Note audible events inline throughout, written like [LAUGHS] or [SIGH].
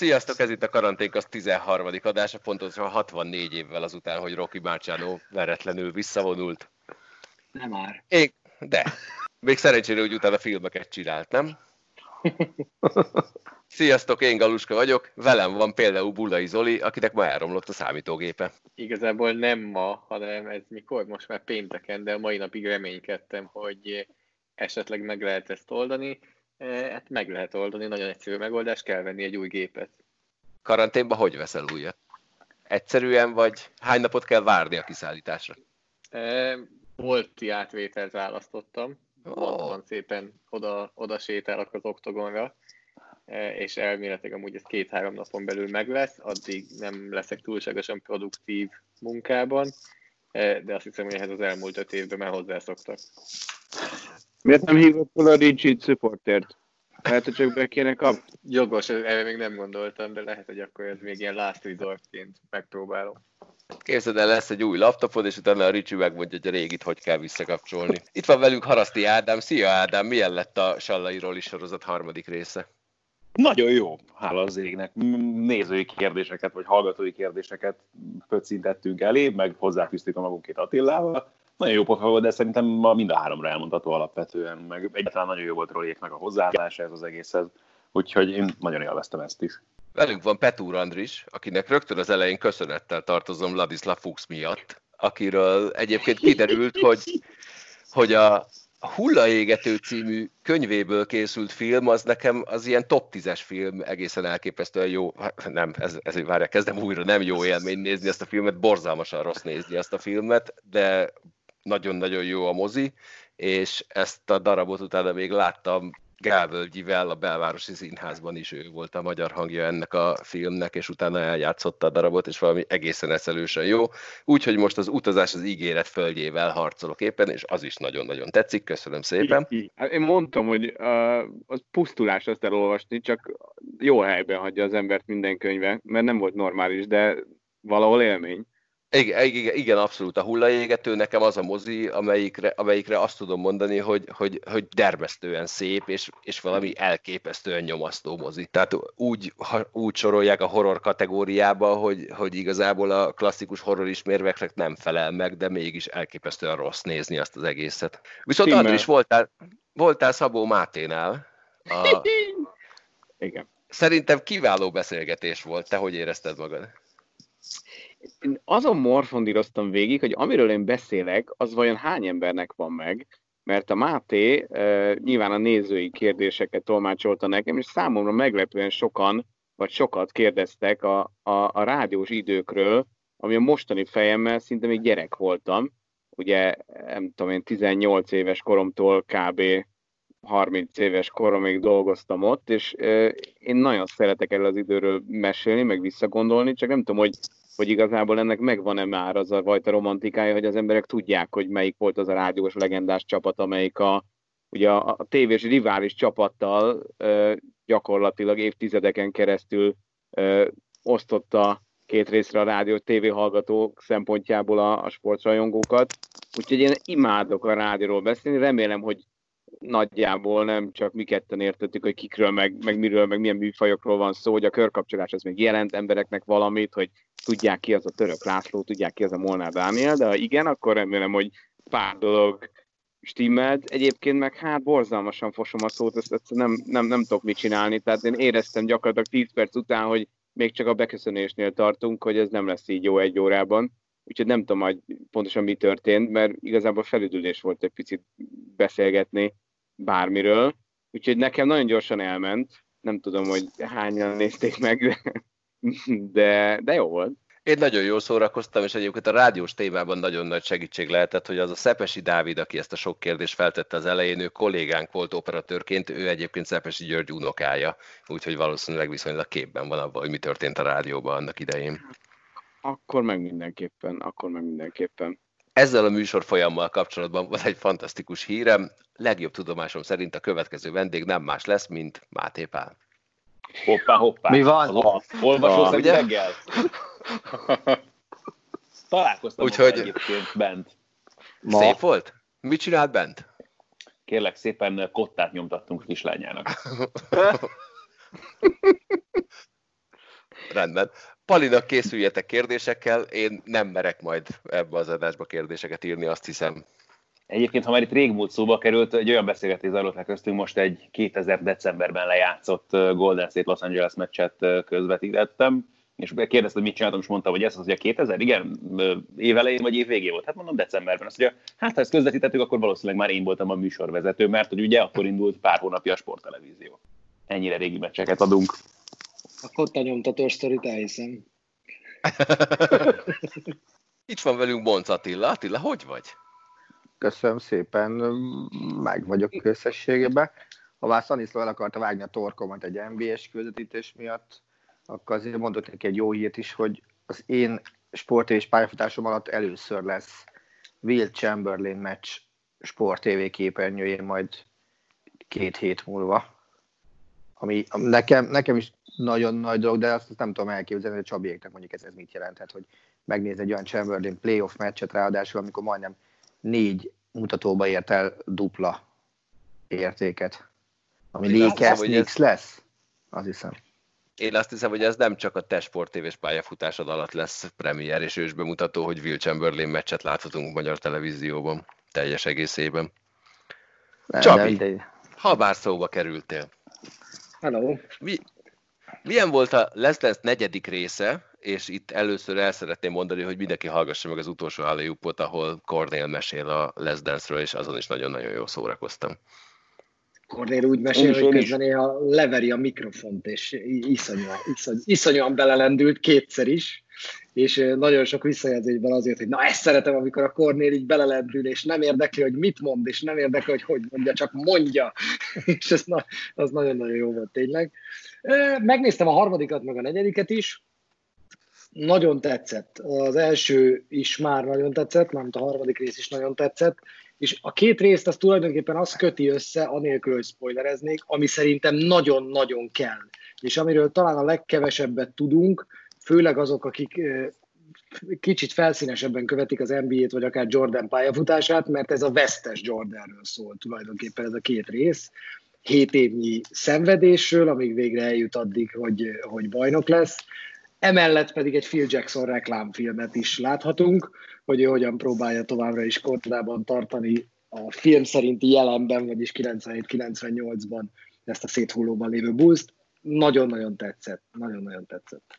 Sziasztok, ez itt a Karanténk az 13. adása, pontosan 64 évvel azután, hogy Rocky Marciano veretlenül visszavonult. Nem már. Én, de. Még szerencsére, hogy utána filmeket csinált, nem? [LAUGHS] Sziasztok, én Galuska vagyok, velem van például Bulai Zoli, akinek ma elromlott a számítógépe. Igazából nem ma, hanem ez mikor, most már pénteken, de a mai napig reménykedtem, hogy esetleg meg lehet ezt oldani. E, hát meg lehet oldani, nagyon egyszerű megoldás, kell venni egy új gépet. Karanténban hogy veszel újat? Egyszerűen, vagy hány napot kell várni a kiszállításra? E, volti átvételt választottam, oh. szépen oda, oda sétálok az oktogonra, e, és elméletileg amúgy ez két-három napon belül meg lesz, addig nem leszek túlságosan produktív munkában, de azt hiszem, hogy ehhez az elmúlt öt évben már hozzászoktak. Miért nem hívott fel a Ricsit supportert? Lehet, hogy csak be kéne kap. Jogos, erre még nem gondoltam, de lehet, hogy akkor ez még ilyen last resortként megpróbálom. Képzeld el, lesz egy új laptopod, és utána a Ricsi megmondja, hogy a régit hogy kell visszakapcsolni. Itt van velünk Haraszti Ádám. Szia Ádám, milyen lett a Sallairól is sorozat harmadik része? Nagyon jó, hála az égnek. Nézői kérdéseket, vagy hallgatói kérdéseket pöccintettünk elé, meg hozzáfűztük a magunkét Attilával nagyon jó pofa volt, de szerintem ma mind a háromra elmondható alapvetően, meg egyáltalán nagyon jó volt Roléknak a hozzáállása ez az egészhez, úgyhogy én nagyon élveztem ezt is. Velünk van Petúr Andris, akinek rögtön az elején köszönettel tartozom Ladislav Fuchs miatt, akiről egyébként kiderült, hogy, hogy a, Hullaégető című könyvéből készült film, az nekem az ilyen top 10-es film, egészen elképesztően jó, hát nem, ez, ez várja, kezdem újra, nem jó élmény nézni ezt a filmet, borzalmasan rossz nézni ezt a filmet, de nagyon-nagyon jó a mozi, és ezt a darabot utána még láttam Gálvölgyivel a belvárosi színházban is ő volt a magyar hangja ennek a filmnek, és utána eljátszotta a darabot, és valami egészen eszelősen jó. Úgyhogy most az utazás az ígéret földjével harcolok éppen, és az is nagyon-nagyon tetszik, köszönöm szépen. Hát én mondtam, hogy az pusztulás azt elolvasni, csak jó helyben hagyja az embert minden könyve, mert nem volt normális, de valahol élmény. Igen, igen, igen, abszolút. A hullaégető nekem az a mozi, amelyikre, amelyikre azt tudom mondani, hogy, hogy, hogy dermesztően szép, és, és valami elképesztően nyomasztó mozi. Tehát úgy, ha, úgy sorolják a horror kategóriába, hogy, hogy igazából a klasszikus horror ismérveknek nem felel meg, de mégis elképesztően rossz nézni azt az egészet. Viszont Adri is voltál, voltál Szabó Máténál. A... [LAUGHS] Igen. Szerintem kiváló beszélgetés volt. Te hogy érezted magad? Én azon morfondíroztam végig, hogy amiről én beszélek, az vajon hány embernek van meg, mert a Máté e, nyilván a nézői kérdéseket tolmácsolta nekem, és számomra meglepően sokan, vagy sokat kérdeztek a, a, a rádiós időkről, ami a mostani fejemmel szinte még gyerek voltam. Ugye, nem tudom én, 18 éves koromtól kb. 30 éves koromig dolgoztam ott, és e, én nagyon szeretek erről az időről mesélni, meg visszagondolni, csak nem tudom, hogy hogy igazából ennek megvan-e már az a fajta romantikája, hogy az emberek tudják, hogy melyik volt az a rádiós legendás csapat, amelyik a, ugye a, a tévés rivális csapattal ö, gyakorlatilag évtizedeken keresztül ö, osztotta két részre a rádió tévéhallgatók szempontjából a, a sportrajongókat. Úgyhogy én imádok a rádióról beszélni, remélem, hogy nagyjából nem csak mi ketten értettük, hogy kikről, meg, meg miről, meg milyen műfajokról van szó, hogy a körkapcsolás az még jelent embereknek valamit, hogy tudják ki az a török László, tudják ki az a Molnár Dániel, de ha igen, akkor remélem, hogy pár dolog stimmelt. Egyébként meg hát borzalmasan fosom a szót, ezt, ezt nem, nem, nem tudok mit csinálni, tehát én éreztem gyakorlatilag 10 perc után, hogy még csak a beköszönésnél tartunk, hogy ez nem lesz így jó egy órában. Úgyhogy nem tudom, hogy pontosan mi történt, mert igazából felüdülés volt egy picit beszélgetni bármiről. Úgyhogy nekem nagyon gyorsan elment. Nem tudom, hogy hányan nézték meg, [LAUGHS] de jó volt. Én nagyon jól szórakoztam, és egyébként a rádiós témában nagyon nagy segítség lehetett, hogy az a Szepesi Dávid, aki ezt a sok kérdést feltette az elején, ő kollégánk volt operatőrként, ő egyébként Szepesi György unokája, úgyhogy valószínűleg viszonylag képben van abban, hogy mi történt a rádióban annak idején. Akkor meg mindenképpen, akkor meg mindenképpen. Ezzel a műsor folyammal kapcsolatban van egy fantasztikus hírem. Legjobb tudomásom szerint a következő vendég nem más lesz, mint Máté Pál. Hoppá, hoppá. Mi van? Olvasó szerint reggel. Találkoztam Úgyhogy... egyébként bent. Ma. Szép volt? Mit csinált bent? Kérlek szépen kottát nyomtattunk kislányának. [LAUGHS] rendben. Palinak készüljetek kérdésekkel, én nem merek majd ebbe az adásba kérdéseket írni, azt hiszem. Egyébként, ha már itt régmúlt szóba került, egy olyan beszélgetés zajlott le köztünk, most egy 2000 decemberben lejátszott Golden State Los Angeles meccset közvetítettem, és kérdezte, hogy mit csináltam, és mondta, hogy ez az, hogy a 2000, igen, évelején vagy év végén volt. Hát mondom decemberben. Azt mondja, hát ha ezt közvetítettük, akkor valószínűleg már én voltam a műsorvezető, mert hogy ugye akkor indult pár hónapja a sporttelevízió. Ennyire régi meccseket adunk. Akkor te nyomtatós sztorit elhiszem. [LAUGHS] Itt van velünk Bonc Attila. Attila, hogy vagy? Köszönöm szépen, meg vagyok összességében. Ha már Szaniszló el akarta vágni a torkomat egy NBA-s közvetítés miatt, akkor azért mondok neki egy jó hírt is, hogy az én sport és pályafutásom alatt először lesz Will Chamberlain meccs sport TV képernyőjén majd két hét múlva. Ami nekem, nekem is nagyon nagy dolog, de azt nem tudom elképzelni, hogy a Csabiéknek mondjuk ez, ez mit jelenthet, hogy megnéz egy olyan Chamberlain playoff meccset ráadásul, amikor majdnem négy mutatóba ért el dupla értéket. Ami Lakers Knicks lesz, azt hiszem. Én azt hiszem, hogy ez nem csak a te sportévés pályafutásod alatt lesz premier és ős bemutató, hogy Will Chamberlain meccset láthatunk magyar televízióban teljes egészében. Nem, Csabi, nem, de... ha bár szóba kerültél. Hello. Mi, milyen volt a Les Dance negyedik része, és itt először el szeretném mondani, hogy mindenki hallgassa meg az utolsó állójúpot, ahol Cornél mesél a Les Dance-ről, és azon is nagyon-nagyon jól szórakoztam. Cornél úgy mesél, hogy közben néha leveri a mikrofont, és iszonyúan, iszony, iszonyúan belelendült kétszer is, és nagyon sok visszajelzésben azért, hogy na ezt szeretem, amikor a Cornél így belelendül, és nem érdekli, hogy mit mond, és nem érdekli, hogy hogy mondja, csak mondja, [LAUGHS] és ez na, az nagyon-nagyon jó volt tényleg. Megnéztem a harmadikat, meg a negyediket is, nagyon tetszett. Az első is már nagyon tetszett, mert a harmadik rész is nagyon tetszett, és a két részt az tulajdonképpen azt köti össze, anélkül, hogy spoilereznék, ami szerintem nagyon-nagyon kell. És amiről talán a legkevesebbet tudunk, főleg azok, akik kicsit felszínesebben követik az NBA-t, vagy akár Jordan pályafutását, mert ez a vesztes Jordanről szól tulajdonképpen ez a két rész. Hét évnyi szenvedésről, amíg végre eljut addig, hogy, hogy bajnok lesz, Emellett pedig egy Phil Jackson reklámfilmet is láthatunk, hogy ő hogyan próbálja továbbra is kordában tartani a film szerinti jelenben, vagyis 97-98-ban ezt a széthullóban lévő boost. Nagyon-nagyon tetszett, nagyon-nagyon tetszett.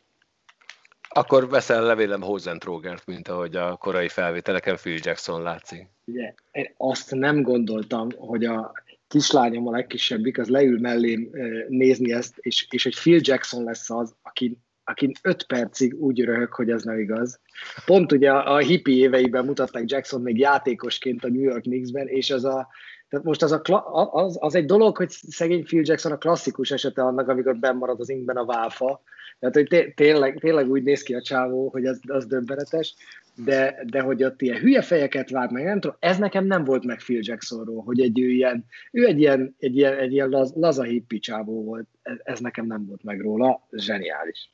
Akkor veszel levélem Hosentrógert, mint ahogy a korai felvételeken Phil Jackson látszik. Ugye, én azt nem gondoltam, hogy a kislányom a legkisebbik, az leül mellém nézni ezt, és, és hogy Phil Jackson lesz az, aki akin öt percig úgy röhög, hogy ez nem igaz. Pont ugye a, a hippie éveiben mutatták Jackson még játékosként a New York Knicksben, és az a, tehát most az, a, az, az egy dolog, hogy szegény Phil Jackson a klasszikus esete annak, amikor marad az inkben a válfa. Tehát, hogy té- tényleg, tényleg úgy néz ki a csávó, hogy az, az döbbenetes, de, de hogy ott ilyen hülye fejeket vág meg, nem tudom, ez nekem nem volt meg Phil Jacksonról, hogy egy ő ilyen, ő egy ilyen, egy ilyen, egy ilyen laz, laza hippi csávó volt, ez, ez nekem nem volt meg róla, zseniális.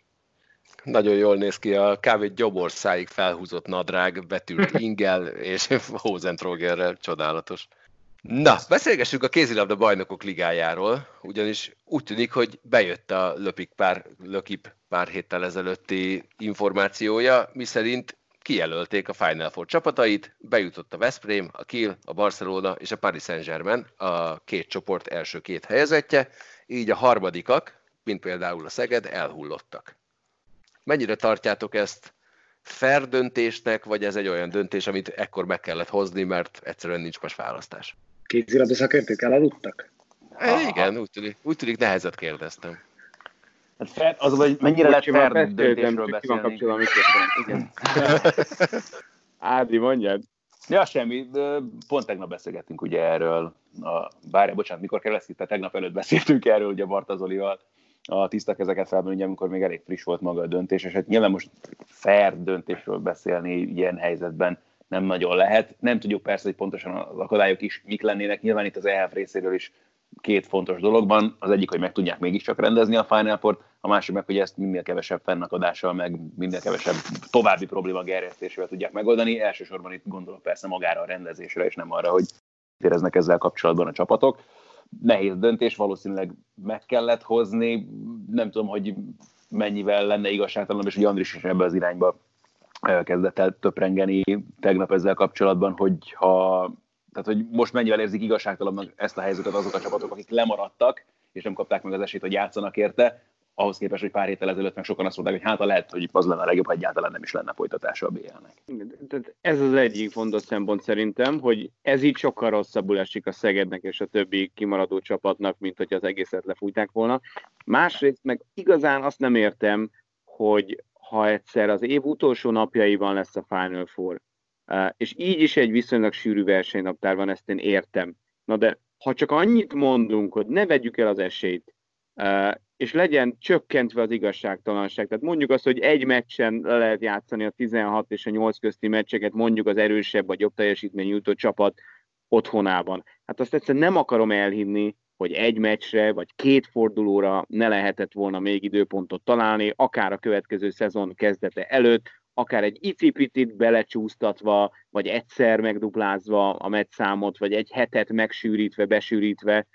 Nagyon jól néz ki a kávé gyomorszáig felhúzott nadrág, betűrt [LAUGHS] ingel és Hosentrogerrel, csodálatos. Na, beszélgessünk a kézilabda bajnokok ligájáról, ugyanis úgy tűnik, hogy bejött a Löpik pár, Lökip pár héttel ezelőtti információja, miszerint kijelölték a Final Four csapatait, bejutott a Veszprém, a Kiel, a Barcelona és a Paris Saint-Germain, a két csoport első két helyezettje, így a harmadikak, mint például a Szeged, elhullottak. Mennyire tartjátok ezt fair döntésnek, vagy ez egy olyan döntés, amit ekkor meg kellett hozni, mert egyszerűen nincs más választás? Kézilabda szakértők elaludtak? E, igen, úgy tűnik, úgy tűnik nehezet kérdeztem. Hát az, hogy mennyire lehet fair döntésről beszélni. Igen. [LAUGHS] Ádi, mondjad. Ja, semmi. Pont tegnap beszélgettünk ugye erről. A, bár, bocsánat, mikor kell lesz itt, tegnap előtt beszéltünk erről ugye Bartazolival a tiszta kezeket felben, ugye, amikor még elég friss volt maga a döntés, és hát nyilván most fair döntésről beszélni ilyen helyzetben nem nagyon lehet. Nem tudjuk persze, hogy pontosan az akadályok is mik lennének. Nyilván itt az EHF részéről is két fontos dologban. Az egyik, hogy meg tudják mégiscsak rendezni a Final Four, a másik meg, hogy ezt minél kevesebb fennakadással, meg minél kevesebb további probléma gerjesztésével tudják megoldani. Elsősorban itt gondolok persze magára a rendezésre, és nem arra, hogy éreznek ezzel kapcsolatban a csapatok nehéz döntés, valószínűleg meg kellett hozni, nem tudom, hogy mennyivel lenne igazságtalan, és hogy Andris is ebbe az irányba kezdett el töprengeni tegnap ezzel kapcsolatban, hogy ha tehát, hogy most mennyivel érzik igazságtalannak ezt a helyzetet azok a csapatok, akik lemaradtak, és nem kapták meg az esélyt, hogy játszanak érte, ahhoz képest, hogy pár héttel ezelőtt meg sokan azt mondták, hogy hát lehet, hogy az lenne a legjobb, ha egyáltalán nem is lenne folytatása a BL-nek. Ez az egyik fontos szempont szerintem, hogy ez így sokkal rosszabbul esik a Szegednek és a többi kimaradó csapatnak, mint hogy az egészet lefújták volna. Másrészt meg igazán azt nem értem, hogy ha egyszer az év utolsó napjaiban lesz a Final Four, és így is egy viszonylag sűrű versenynaptár van, ezt én értem. Na de ha csak annyit mondunk, hogy ne vegyük el az esélyt, és legyen csökkentve az igazságtalanság. Tehát mondjuk azt, hogy egy meccsen le lehet játszani a 16 és a 8 közti meccseket, mondjuk az erősebb vagy jobb teljesítmény jutó csapat otthonában. Hát azt egyszerűen nem akarom elhinni, hogy egy meccsre vagy két fordulóra ne lehetett volna még időpontot találni, akár a következő szezon kezdete előtt, akár egy icipitit belecsúsztatva, vagy egyszer megduplázva a meccszámot, vagy egy hetet megsűrítve, besűrítve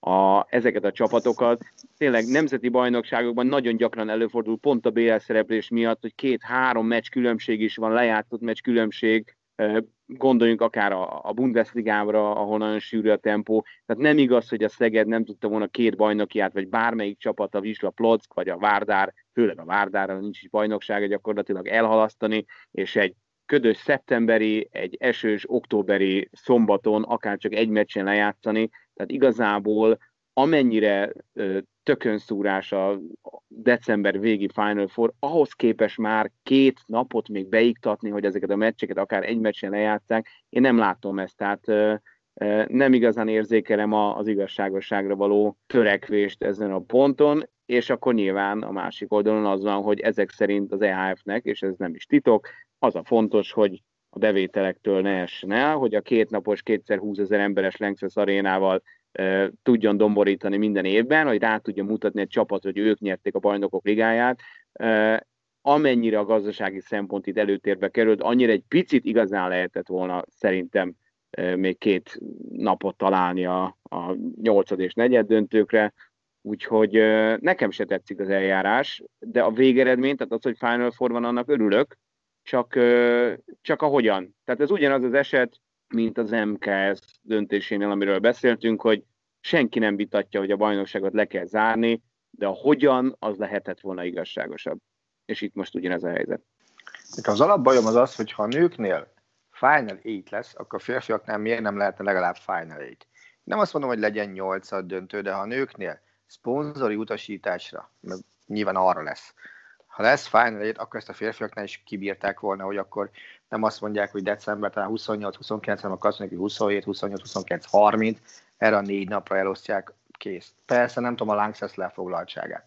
a, ezeket a csapatokat. Tényleg nemzeti bajnokságokban nagyon gyakran előfordul pont a BL szereplés miatt, hogy két-három meccs különbség is van, lejátszott meccs különbség, gondoljunk akár a, Bundesligára, ahol nagyon sűrű a tempó. Tehát nem igaz, hogy a Szeged nem tudta volna két bajnokiát, vagy bármelyik csapat, a Visla Plock, vagy a Várdár, főleg a Várdára nincs is bajnoksága gyakorlatilag elhalasztani, és egy ködös szeptemberi, egy esős októberi szombaton akár csak egy meccsen lejátszani, tehát igazából amennyire tökönszúrás a december végi Final Four, ahhoz képes már két napot még beiktatni, hogy ezeket a meccseket akár egy meccsen lejátszák, én nem látom ezt, tehát nem igazán érzékelem az igazságosságra való törekvést ezen a ponton, és akkor nyilván a másik oldalon az van, hogy ezek szerint az EHF-nek, és ez nem is titok, az a fontos, hogy a bevételektől ne essen el, hogy a kétnapos, kétszer 20 ezer emberes Lanxess arénával e, tudjon domborítani minden évben, hogy rá tudja mutatni egy csapat, hogy ők nyerték a bajnokok ligáját. E, amennyire a gazdasági szempont itt előtérbe került, annyira egy picit igazán lehetett volna szerintem e, még két napot találni a, a nyolcad és negyed döntőkre, úgyhogy nekem se tetszik az eljárás, de a végeredmény, tehát az, hogy Final Four van, annak örülök, csak, csak a hogyan. Tehát ez ugyanaz az eset, mint az MKS döntésénél, amiről beszéltünk, hogy senki nem vitatja, hogy a bajnokságot le kell zárni, de a hogyan az lehetett volna igazságosabb. És itt most ugyanez a helyzet. Az alapbajom az az, hogy ha a nőknél Final 8 lesz, akkor a férfiaknál miért nem lehetne legalább Final 8? Nem azt mondom, hogy legyen 8 döntő, de ha a nőknél szponzori utasításra, mert nyilván arra lesz, ha lesz Final Eight, akkor ezt a férfiaknál is kibírták volna, hogy akkor nem azt mondják, hogy december talán 28-29, hanem akkor azt mondják, hogy 27, 28, 29, 30, erre a négy napra elosztják, kész. Persze nem tudom a Lanxess lefoglaltságát,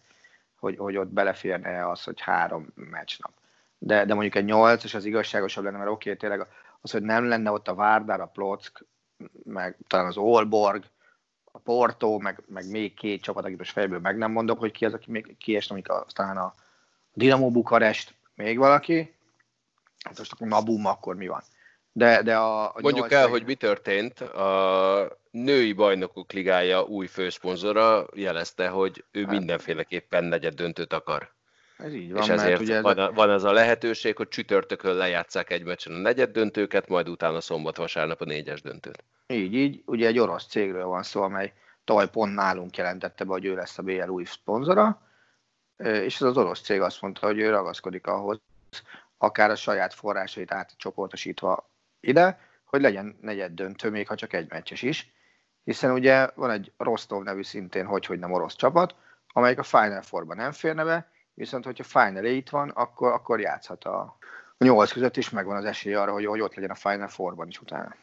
hogy, hogy ott beleférne az, hogy három meccsnap. De, de mondjuk egy nyolc, és az igazságosabb lenne, mert oké, okay, tényleg az, hogy nem lenne ott a Várdár, a Plock, meg talán az Olborg, a Porto, meg, meg még két csapat, akit most fejből meg nem mondok, hogy ki az, aki még kiesne, amik aztán a, Dinamo Bukarest, még valaki, hát most akkor ma boom, akkor mi van. De, de a, a Mondjuk el, hogy mi történt. A női bajnokok ligája új főszponzora jelezte, hogy ő hát. mindenféleképpen negyed döntőt akar. Ez így van, és ezért ugye ez... van, van az a lehetőség, hogy csütörtökön lejátszák egy meccsen a negyed döntőket, majd utána szombat-vasárnap a négyes döntőt. Így, így. Ugye egy orosz cégről van szó, amely tavaly pont nálunk jelentette be, hogy ő lesz a BL új szponzora, és ez az orosz cég azt mondta, hogy ő ragaszkodik ahhoz, akár a saját forrásait átcsoportosítva ide, hogy legyen negyed döntő, még ha csak egy meccses is, hiszen ugye van egy Rostov nevű szintén, hogy, hogy nem orosz csapat, amelyik a Final Four-ba nem férne be, viszont hogyha Final itt van, akkor, akkor játszhat a, a nyolc között is, megvan az esély arra, hogy, hogy ott legyen a Final Four-ban is utána.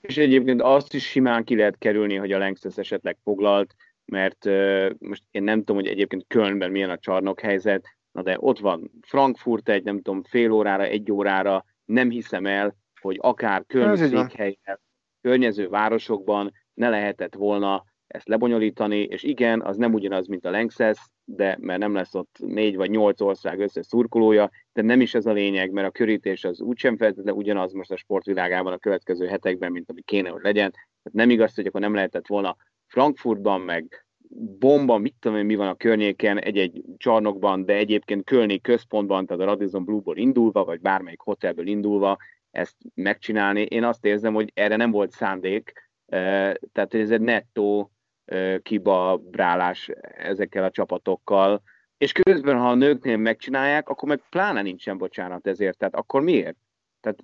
És egyébként azt is simán ki lehet kerülni, hogy a Langston esetleg foglalt, mert uh, most én nem tudom, hogy egyébként Kölnben milyen a csarnok helyzet, na de ott van Frankfurt egy, nem tudom, fél órára, egy órára, nem hiszem el, hogy akár Köln székhelyen, környező városokban ne lehetett volna ezt lebonyolítani, és igen, az nem ugyanaz, mint a Lanxess, de mert nem lesz ott négy vagy nyolc ország összes szurkolója, de nem is ez a lényeg, mert a körítés az úgysem feltétlenül ugyanaz most a sportvilágában a következő hetekben, mint ami kéne, hogy legyen. Tehát nem igaz, hogy akkor nem lehetett volna Frankfurtban, meg bomba, mit tudom én, mi van a környéken, egy-egy csarnokban, de egyébként Kölni központban, tehát a Radisson Blue-ból indulva, vagy bármelyik hotelből indulva ezt megcsinálni. Én azt érzem, hogy erre nem volt szándék, tehát ez egy nettó kibabrálás ezekkel a csapatokkal, és közben, ha a nőknél megcsinálják, akkor meg pláne nincsen bocsánat ezért, tehát akkor miért? Tehát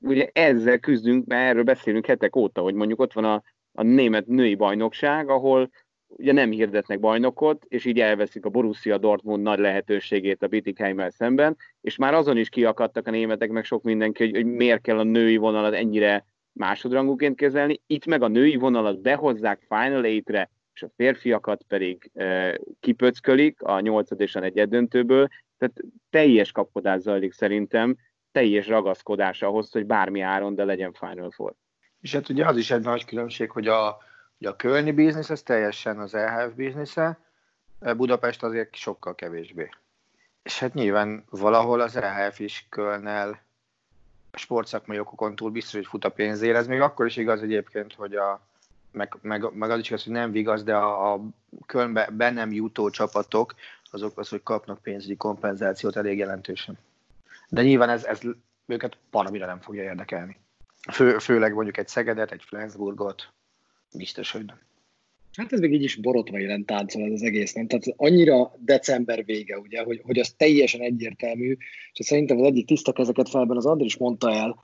ugye ezzel küzdünk, mert erről beszélünk hetek óta, hogy mondjuk ott van a, a német női bajnokság, ahol ugye nem hirdetnek bajnokot, és így elveszik a Borussia Dortmund nagy lehetőségét a Bittigheimmel szemben, és már azon is kiakadtak a németek, meg sok mindenki, hogy, hogy miért kell a női vonalat ennyire másodrangúként kezelni. Itt meg a női vonalat behozzák Final 8-re, és a férfiakat pedig e, kipöckölik a nyolcad és a negyed döntőből, tehát teljes kapkodás zajlik szerintem, teljes ragaszkodás ahhoz, hogy bármi áron, de legyen Final Four. És hát ugye az is egy nagy különbség, hogy a, ugye a kölni biznisz, ez teljesen az EHF biznisze, Budapest azért sokkal kevésbé. És hát nyilván valahol az EHF is Kölnel sportszakmai okokon túl biztos, hogy fut a pénzért. Ez még akkor is igaz egyébként, hogy a, meg, meg, meg az is igaz, hogy nem vigaz, de a, a Kölnbe be nem jutó csapatok, azok az, hogy kapnak pénzügyi kompenzációt elég jelentősen. De nyilván ez, ez őket paramira nem fogja érdekelni. Fő, főleg mondjuk egy Szegedet, egy Flensburgot, biztos, hogy nem. Hát ez még így is borotva jelen táncol ez az egész, nem? Tehát annyira december vége, ugye, hogy, hogy az teljesen egyértelmű, és szerintem az egyik tiszta kezeket felben az Andris mondta el,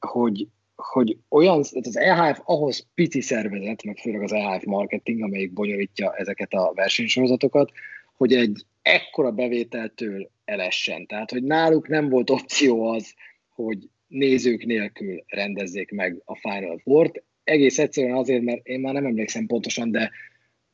hogy, hogy olyan, az EHF ahhoz pici szervezet, meg főleg az EHF marketing, amelyik bonyolítja ezeket a versenysorozatokat, hogy egy ekkora bevételtől elessen. Tehát, hogy náluk nem volt opció az, hogy nézők nélkül rendezzék meg a Final Four-t. Egész egyszerűen azért, mert én már nem emlékszem pontosan, de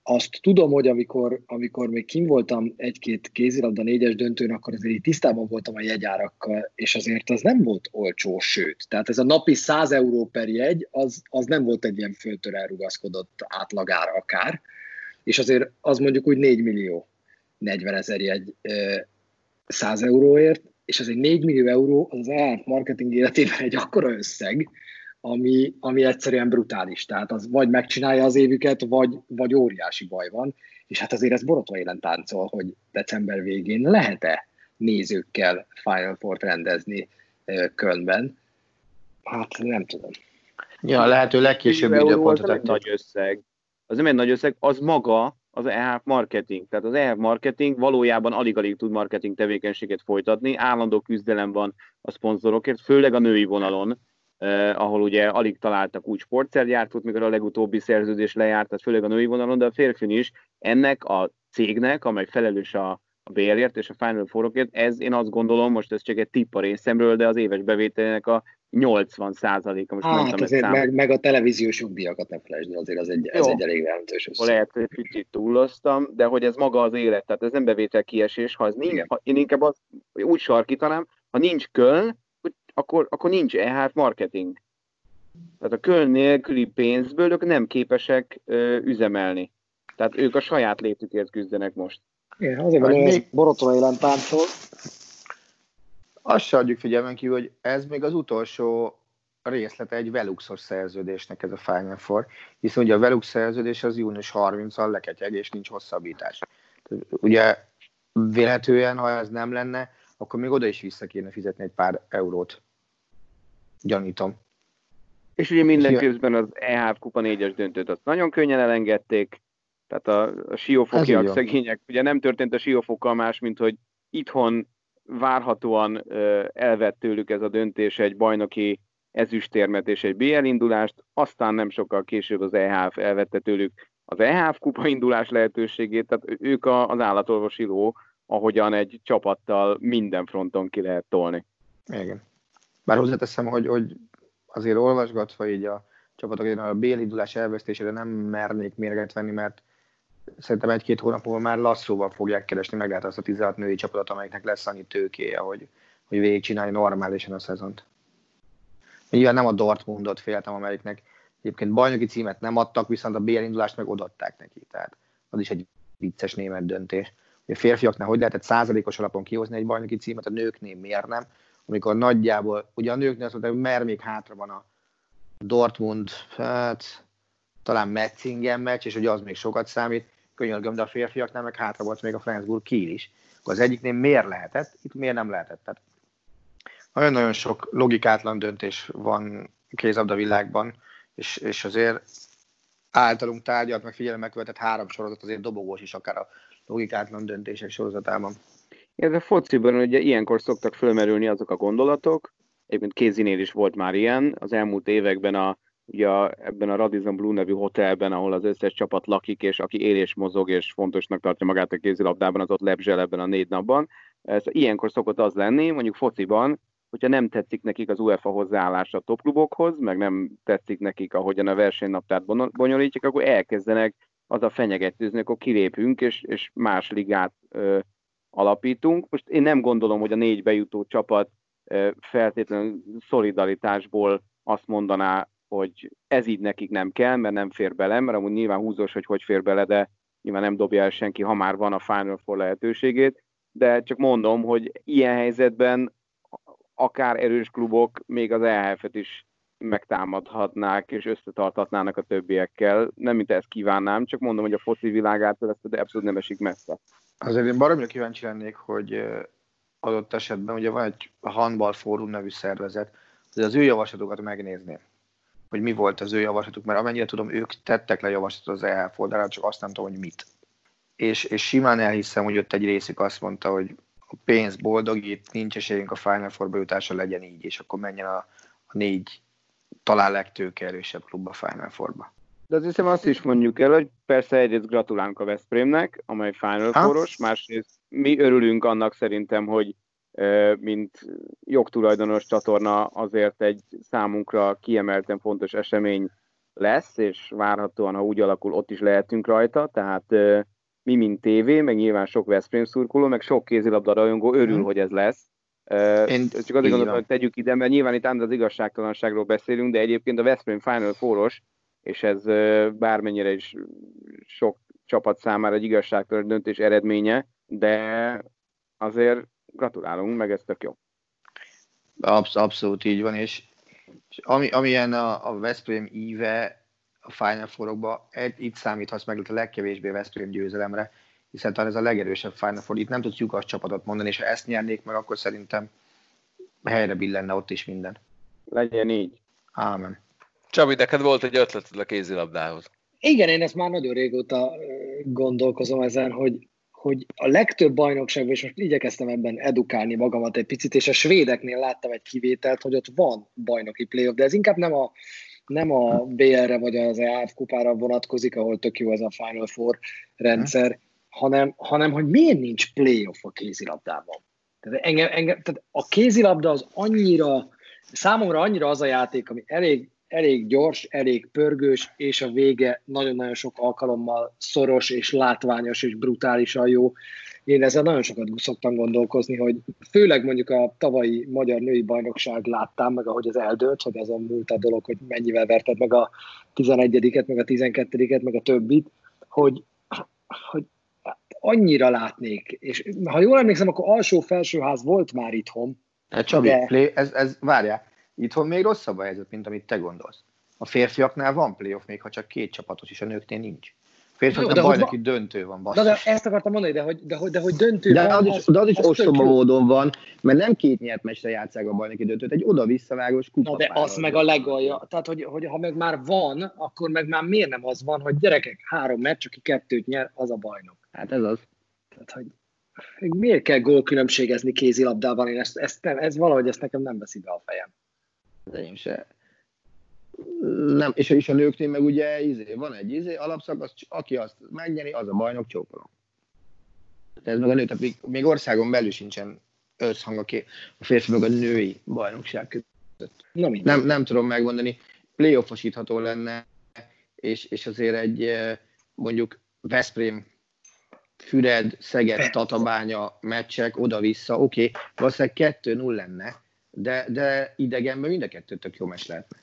azt tudom, hogy amikor, amikor még kim voltam egy-két kézilabda négyes döntőn, akkor azért így tisztában voltam a jegyárakkal, és azért az nem volt olcsó, sőt. Tehát ez a napi 100 euró per jegy, az, az nem volt egy ilyen föltől elrugaszkodott átlagár akár, és azért az mondjuk úgy 4 millió 40 ezer jegy 100 euróért, és az egy 4 millió euró az az ELF marketing életében egy akkora összeg, ami, ami egyszerűen brutális. Tehát az vagy megcsinálja az évüket, vagy, vagy óriási baj van. És hát azért ez borotva élen táncol, hogy december végén lehet-e nézőkkel Final Four rendezni Kölnben. Hát nem tudom. Ja, lehető legkésőbb időpontot. Az egy nagy összeg. Az nem egy nagy összeg, az maga az EHF marketing. Tehát az EHF marketing valójában alig-alig tud marketing tevékenységet folytatni, állandó küzdelem van a szponzorokért, főleg a női vonalon, eh, ahol ugye alig találtak úgy sportszergyártót, mikor a legutóbbi szerződés lejárt, tehát főleg a női vonalon, de a férfin is ennek a cégnek, amely felelős a, a bérért és a Final Fourokért, ez én azt gondolom, most ez csak egy tipp a részemről, de az éves bevételének a 80 százaléka. Most hát, azért meg, meg, a televíziós jogdíjakat ne felejtsd, azért az egy, ez egy elég jelentős össze. Lehet, hogy kicsit túloztam, de hogy ez maga az élet, tehát ez nem bevétel kiesés, ha ez nincs, ha én inkább az, úgy sarkítanám, ha nincs Köln, akkor, akkor nincs EHF marketing. Tehát a Köln nélküli pénzből ők nem képesek ö, üzemelni. Tehát ők a saját létükért küzdenek most. Igen, azért van, még... borotva élen táncol, azt se adjuk figyelmen kívül, hogy ez még az utolsó részlete egy Veluxos szerződésnek ez a Final Four, hiszen ugye a Velux szerződés az június 30-al leketyeg, és nincs hosszabbítás. Ugye vélhetően, ha ez nem lenne, akkor még oda is vissza kéne fizetni egy pár eurót. Gyanítom. És ugye mindenközben az EHF Kupa 4-es döntőt azt nagyon könnyen elengedték, tehát a, a siófokiak szegények, ugye nem történt a siófokkal más, mint hogy itthon várhatóan elvett tőlük ez a döntés egy bajnoki ezüstérmet és egy BL indulást, aztán nem sokkal később az EHF elvette tőlük az EHF kupa indulás lehetőségét, tehát ők az állatorvosi ló, ahogyan egy csapattal minden fronton ki lehet tolni. Igen. Bár hozzáteszem, hogy, hogy azért olvasgatva így a csapatok a BL indulás elvesztésére nem mernék mérget venni, mert szerintem egy-két hónap múlva már lasszóval fogják keresni lehet azt a 16 női csapatot, amelyiknek lesz annyi tőkéje, hogy, hogy végigcsinálni normálisan a szezont. Nyilván nem a Dortmundot féltem, amelyiknek egyébként bajnoki címet nem adtak, viszont a BL indulást meg odaadták neki. Tehát az is egy vicces német döntés. A férfiaknál hogy lehetett százalékos alapon kihozni egy bajnoki címet, a nőknél miért nem? Amikor nagyjából, ugye a nőknél azt mondta, hogy mer még hátra van a Dortmund, hát talán Metzingen meccs, és hogy az még sokat számít, könyörgöm, de a férfiaknál meg hátra volt még a Flensburg Kiel is. Akkor az egyiknél miért lehetett, itt miért nem lehetett? Tehát nagyon-nagyon sok logikátlan döntés van kézabda világban, és, és azért általunk tárgyalt, meg figyelemmel követett három sorozat azért dobogós is, akár a logikátlan döntések sorozatában. Ez a fociban ugye ilyenkor szoktak fölmerülni azok a gondolatok, egyébként Kézinél is volt már ilyen, az elmúlt években a, ugye ebben a Radisson Blue nevű hotelben, ahol az összes csapat lakik, és aki él és mozog, és fontosnak tartja magát a kézilabdában, az ott lebzsel ebben a négy napban. Ez, ilyenkor szokott az lenni, mondjuk fociban, hogyha nem tetszik nekik az UEFA hozzáállása a topklubokhoz, meg nem tetszik nekik, ahogyan a versenynaptárt bonyolítják, akkor elkezdenek az a fenyegetőzni, akkor kilépünk, és, és más ligát ö, alapítunk. Most én nem gondolom, hogy a négy bejutó csapat feltétlenül szolidaritásból azt mondaná, hogy ez így nekik nem kell, mert nem fér bele, mert amúgy nyilván húzós, hogy hogy fér bele, de nyilván nem dobja el senki, ha már van a Final Four lehetőségét, de csak mondom, hogy ilyen helyzetben akár erős klubok még az EHF-et is megtámadhatnák és összetartatnának a többiekkel. Nem, mint ezt kívánnám, csak mondom, hogy a foci világától ezt abszolút nem esik messze. Azért én baromra kíváncsi lennék, hogy adott esetben, ugye van egy Handball Fórum nevű szervezet, hogy az ő javaslatokat megnézni, hogy mi volt az ő javaslatuk, mert amennyire tudom, ők tettek le javaslatot az EHF oldalán, csak azt nem tudom, hogy mit. És, és simán elhiszem, hogy ott egy részük azt mondta, hogy a pénz boldogít, nincs esélyünk a Final Four bejutása legyen így, és akkor menjen a, a négy talán legtőke erősebb klub a Final Four-ba. De azt hiszem azt is mondjuk el, hogy persze egyrészt gratulálunk a Veszprémnek, amely Final Four-os, másrészt mi örülünk annak szerintem, hogy mint jogtulajdonos csatorna azért egy számunkra kiemelten fontos esemény lesz, és várhatóan, ha úgy alakul, ott is lehetünk rajta, tehát mi, mint tévé, meg nyilván sok Veszprém szurkoló, meg sok kézilabda rajongó örül, hmm. hogy ez lesz. Én csak azért gondolom, hogy tegyük ide, mert nyilván itt az igazságtalanságról beszélünk, de egyébként a Veszprém Final Four-os, és ez bármennyire is sok csapat számára egy igazságtalan döntés eredménye, de azért gratulálunk, meg ez tök jó. Absz- abszolút így van, és, és ami, amilyen a, a Veszprém íve a Final four itt számíthatsz meg a legkevésbé Veszprém győzelemre, hiszen talán ez a legerősebb Final Four. Itt nem tudsz lyukas csapatot mondani, és ha ezt nyernék meg, akkor szerintem helyre billenne ott is minden. Legyen így. Ámen. Csabi, neked volt egy ötleted a kézilabdához. Igen, én ezt már nagyon régóta gondolkozom ezen, hogy, hogy a legtöbb bajnokságban, és most igyekeztem ebben edukálni magamat egy picit, és a svédeknél láttam egy kivételt, hogy ott van bajnoki playoff, de ez inkább nem a nem a BL-re vagy az EAF kupára vonatkozik, ahol tök jó ez a Final Four rendszer, hanem, hanem hogy miért nincs playoff a kézilabdában. Tehát, engem, engem, tehát a kézilabda az annyira, számomra annyira az a játék, ami elég, elég gyors, elég pörgős, és a vége nagyon-nagyon sok alkalommal szoros és látványos és brutálisan jó. Én ezzel nagyon sokat szoktam gondolkozni, hogy főleg mondjuk a tavalyi magyar női bajnokság láttam, meg ahogy ez eldőlt, hogy azon múlt a dolog, hogy mennyivel verted meg a 11-et, meg a 12-et, meg a többit, hogy, hogy annyira látnék, és ha jól emlékszem, akkor alsó-felsőház volt már itthon. Hát Csabi, de... play, ez, ez, várjál, itthon még rosszabb a helyzet, mint amit te gondolsz. A férfiaknál van playoff, még ha csak két csapatos is, a nőknél nincs. Férfiak nem bajnoki hogy, döntő van, basszus. De, de ezt akartam mondani, de hogy, de, hogy, de hogy döntő de van, az, is, de az is ostoba módon van, mert nem két nyert meccsre játszák a bajnoki döntőt, egy oda-visszavágós kupa. Na de az meg a legalja. Tehát, hogy, hogy ha meg már van, akkor meg már miért nem az van, hogy gyerekek, három meccs, aki kettőt nyer, az a bajnok. Hát ez az. Tehát, hogy miért kell gólkülönbségezni kézilabdában? Én ezt, ezt nem, ez valahogy ezt nekem nem veszi be a fejem. De én se nem, és, és a nőknél meg ugye izé, van egy izé, alapszakasz, aki azt megnyeri, az a bajnok csókolom. ez meg a nő, tehát még, még országon belül sincsen összhang a, ké, a férfi meg a női bajnokság között. Na, nem, nem tudom megmondani, playoffosítható lenne, és, és azért egy eh, mondjuk Veszprém, Füred, Szeged, Tatabánya meccsek oda-vissza, oké, okay, valószínűleg 2-0 lenne, de, de idegenben mind a kettő tök jó meccs lehetne.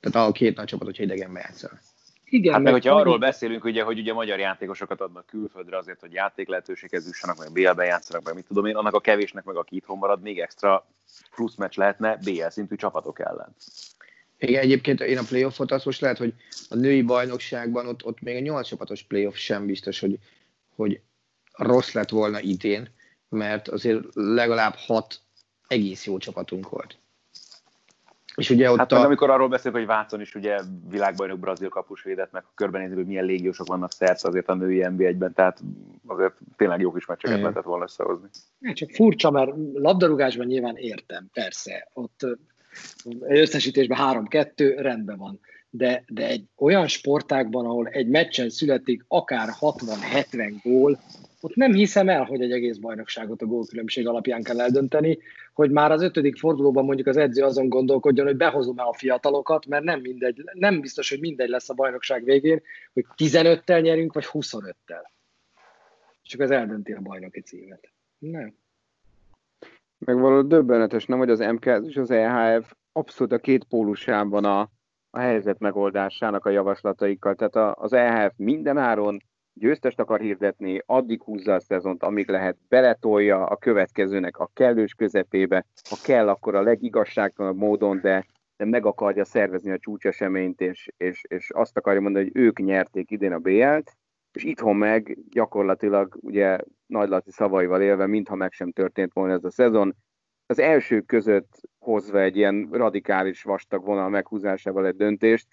Tehát a két nagy csapat, hogyha idegenbe játszanak. Igen, hát meg, hogyha arról beszélünk, ugye, hogy ugye magyar játékosokat adnak külföldre azért, hogy játék lehetőséghez jussanak, meg BL-ben játszanak, meg mit tudom én, annak a kevésnek, meg aki itthon marad, még extra plusz meccs lehetne BL szintű csapatok ellen. Igen, egyébként én a playoffot azt most lehet, hogy a női bajnokságban ott, ott még a nyolc csapatos playoff sem biztos, hogy, hogy rossz lett volna idén, mert azért legalább hat egész jó csapatunk volt. És ugye ott hát a... amikor arról beszélünk, hogy Vácon is ugye világbajnok brazil kapus védett, meg körbenézzük, hogy milyen légiósok vannak szerte azért a női NB1-ben, tehát azért tényleg jó kis meccseket Igen. lehetett volna összehozni. Ja, csak furcsa, mert labdarúgásban nyilván értem, persze. Ott összesítésben 3-2 rendben van. De, de egy olyan sportákban, ahol egy meccsen születik akár 60-70 gól, ott nem hiszem el, hogy egy egész bajnokságot a gólkülönbség alapján kell eldönteni, hogy már az ötödik fordulóban mondjuk az edző azon gondolkodjon, hogy behozom-e a fiatalokat, mert nem mindegy, nem biztos, hogy mindegy lesz a bajnokság végén, hogy 15-tel nyerünk, vagy 25-tel. Csak az eldönti a bajnoki címet. Nem. Meg való döbbenetes, nem, hogy az MKS és az EHF abszolút a két pólusában a, a helyzet megoldásának a javaslataikkal. Tehát az EHF mindenáron győztest akar hirdetni, addig húzza a szezont, amíg lehet, beletolja a következőnek a kellős közepébe, ha kell, akkor a legigazságtalanabb módon, de, de meg akarja szervezni a csúcseseményt, és, és, és azt akarja mondani, hogy ők nyerték idén a BL-t, és itthon meg gyakorlatilag ugye Nagy Laci szavaival élve, mintha meg sem történt volna ez a szezon, az első között hozva egy ilyen radikális vastag vonal meghúzásával egy döntést,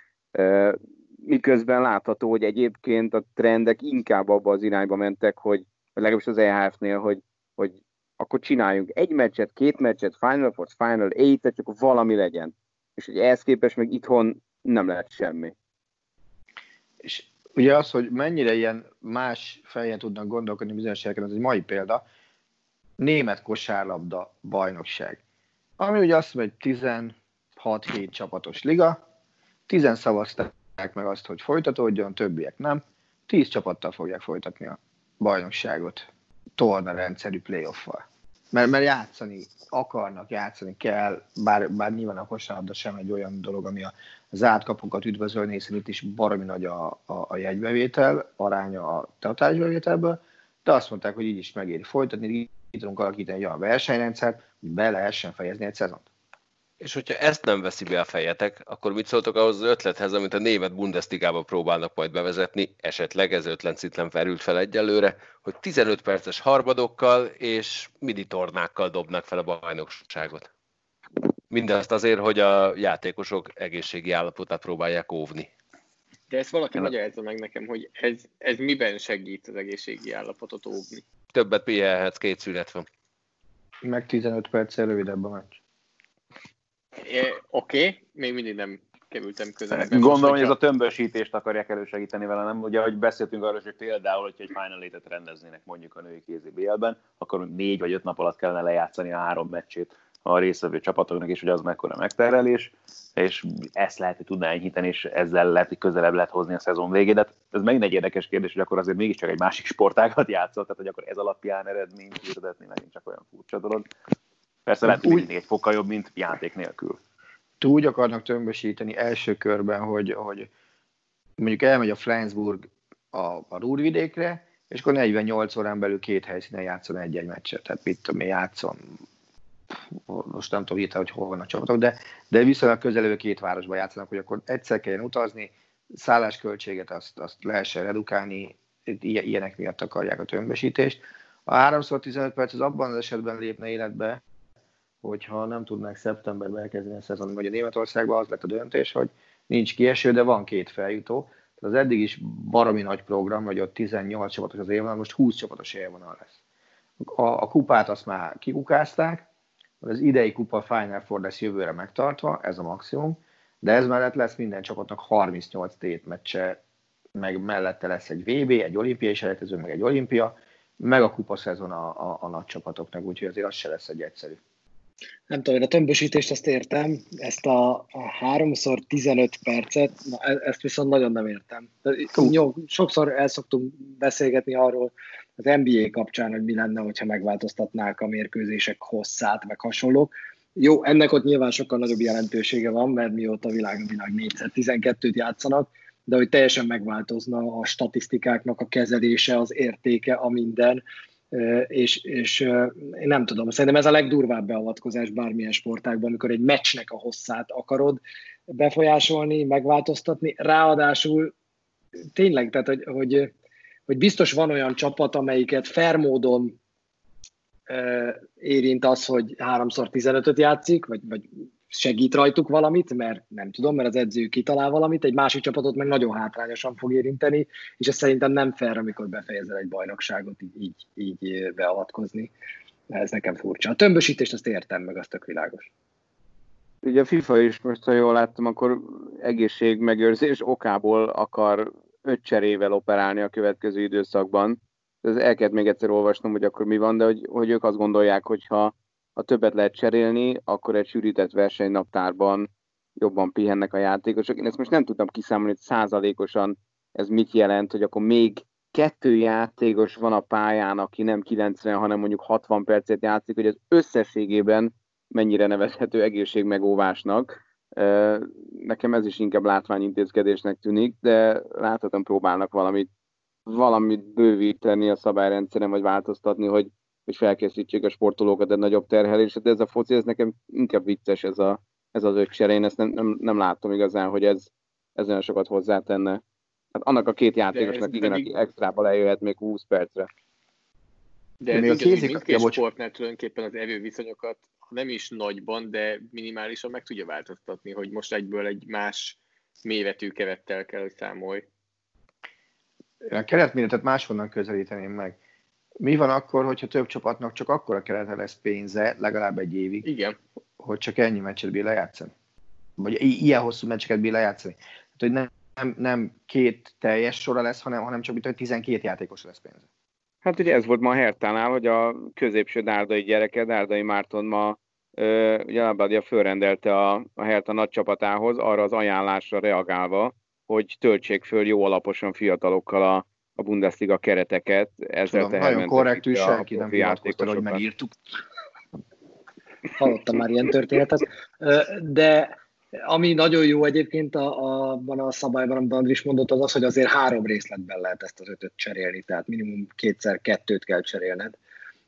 miközben látható, hogy egyébként a trendek inkább abba az irányba mentek, hogy legalábbis az EHF-nél, hogy, hogy akkor csináljunk egy meccset, két meccset, Final Four, Final eight csak valami legyen. És hogy ehhez képest meg itthon nem lehet semmi. És ugye az, hogy mennyire ilyen más fején tudnak gondolkodni bizonyos helyeken, ez egy mai példa, német kosárlabda bajnokság. Ami ugye azt mondja, hogy 16-7 csapatos liga, 10 szavazták meg azt, hogy folytatódjon, többiek nem. 10 csapattal fogják folytatni a bajnokságot torna rendszerű playoff-val. Mert, mert játszani akarnak, játszani kell, bár, bár nyilván a kosárlabda sem egy olyan dolog, ami az átkapukat üdvözölni, hiszen itt is baromi nagy a, a, a jegybevétel, aránya a tatásbevételből, de azt mondták, hogy így is megéri folytatni, ki tudunk alakítani egy olyan versenyrendszert, hogy be lehessen fejezni egy szezont. És hogyha ezt nem veszi be a fejetek, akkor mit szóltok ahhoz az ötlethez, amit a német Bundesligába próbálnak majd bevezetni, esetleg ez ötlencitlen felült fel egyelőre, hogy 15 perces harmadokkal és midi tornákkal dobnak fel a bajnokságot. Mindezt azért, hogy a játékosok egészségi állapotát próbálják óvni. De ezt valaki magyarázza meg nekem, hogy ez, ez miben segít az egészségi állapotot óvni? Többet pihenhetsz, két szünet van. Meg 15 perccel rövidebb a meccs. Oké, okay. még mindig nem kerültem közel. Gondolom, hogy ez a tömbösítést akarják elősegíteni vele, nem? Ugye, hogy beszéltünk arról, hogy például, hogyha egy Final eight rendeznének mondjuk a női kézi BL-ben, akkor négy vagy öt nap alatt kellene lejátszani a három meccsét a részvevő csapatoknak, és hogy az mekkora megterelés, és ezt lehet, hogy tudná enyhíteni, és ezzel lehet, hogy közelebb lehet hozni a szezon végét. De ez megint egy érdekes kérdés, hogy akkor azért mégiscsak egy másik sportágat játszott, tehát hogy akkor ez alapján eredményt hirdetni megint csak olyan furcsa dolog. Persze lehet, hogy úgy, egy fokkal jobb, mint játék nélkül. Úgy akarnak tömbösíteni első körben, hogy, hogy mondjuk elmegy a Flensburg a, a Rúrvidékre, és akkor 48 órán belül két helyszínen játszon egy-egy meccset. Tehát mit tudom én, játszon most nem tudom hirtelen, hogy hol van a csapatok, de, de viszonylag közelő két városban játszanak, hogy akkor egyszer kelljen utazni, szállásköltséget azt, azt lehessen redukálni, ilyenek miatt akarják a tömbösítést. A 3x15 perc az abban az esetben lépne életbe, hogyha nem tudnák szeptemberben elkezdeni a szezon, vagy a Németországban az lett a döntés, hogy nincs kieső, de van két feljutó. Tehát az eddig is baromi nagy program, vagy ott 18 csapatos az évvonal, most 20 csapatos élvonal lesz. A, a kupát azt már kikukázták, az idei kupa Final Four lesz jövőre megtartva, ez a maximum, de ez mellett lesz minden csapatnak 38 tétmeccse, meg mellette lesz egy VB, egy olimpiai selejtező, meg egy olimpia, meg a kupa szezon a, a, a nagy csapatoknak, úgyhogy azért az se lesz egy egyszerű. Nem tudom, én a tömbösítést azt értem, ezt a, a 3x15 percet, na, e, ezt viszont nagyon nem értem. Jó, sokszor el szoktunk beszélgetni arról, az NBA kapcsán, hogy mi lenne, hogyha megváltoztatnák a mérkőzések hosszát, meg hasonlók. Jó, ennek ott nyilván sokkal nagyobb jelentősége van, mert mióta a világ, a világ 4x12-t játszanak, de hogy teljesen megváltozna a statisztikáknak a kezelése, az értéke, a minden, és, és én nem tudom, szerintem ez a legdurvább beavatkozás bármilyen sportágban, amikor egy meccsnek a hosszát akarod befolyásolni, megváltoztatni, ráadásul tényleg, tehát hogy, hogy, hogy biztos van olyan csapat, amelyiket fair módon érint az, hogy 3x15-öt játszik, vagy, vagy segít rajtuk valamit, mert nem tudom, mert az edző kitalál valamit, egy másik csapatot meg nagyon hátrányosan fog érinteni, és ez szerintem nem fair, amikor befejezel egy bajnokságot így, így, így beavatkozni. Ez nekem furcsa. A tömbösítést azt értem meg, az tök világos. Ugye a FIFA is most, ha jól láttam, akkor egészségmegőrzés okából akar öt cserével operálni a következő időszakban. Ez el kellett még egyszer olvasnom, hogy akkor mi van, de hogy, hogy ők azt gondolják, hogy ha ha többet lehet cserélni, akkor egy sűrített versenynaptárban jobban pihennek a játékosok. Én ezt most nem tudtam kiszámolni, hogy százalékosan ez mit jelent, hogy akkor még kettő játékos van a pályán, aki nem 90, hanem mondjuk 60 percet játszik, hogy ez összességében mennyire nevezhető egészségmegóvásnak. Nekem ez is inkább látványintézkedésnek tűnik, de láthatom próbálnak valamit, valamit bővíteni a szabályrendszeren, vagy változtatni, hogy hogy felkészítsék a sportolókat egy nagyobb terhelésre, de ez a foci, ez nekem inkább vicces ez, a, ez az öccser, én ezt nem, nem, nem látom igazán, hogy ez, ez olyan sokat hozzátenne. Hát annak a két játékosnak igen, pedig... aki extrába lejöhet még 20 percre. De ez igaz, kézik, mindkét ja, sportnál tulajdonképpen az erőviszonyokat, ha nem is nagyban, de minimálisan meg tudja változtatni, hogy most egyből egy más méretű kerettel kell, hogy számolj. A keretméretet máshonnan közelíteném meg mi van akkor, hogyha több csapatnak csak akkora kerete lesz pénze, legalább egy évig, Igen. hogy csak ennyi meccset bír lejátszani? Vagy ilyen hosszú meccseket bír lejátszani? Tehát, hogy nem, nem, nem két teljes sora lesz, hanem, hanem csak mint 12 játékos lesz pénze. Hát ugye ez volt ma a Hertánál, hogy a középső dárdai gyereke, Dárdai Márton ma ugye Labadia fölrendelte a, a Herta nagy csapatához arra az ajánlásra reagálva, hogy töltsék föl jó alaposan fiatalokkal a, a Bundesliga kereteket. Ezzel Tudom, nagyon korrektű, senki nem vitatkozta, hogy megírtuk. Hallottam már ilyen történetet. De ami nagyon jó egyébként a, a, abban a szabályban, amit Andris mondott, az az, hogy azért három részletben lehet ezt az ötöt cserélni, tehát minimum kétszer kettőt kell cserélned,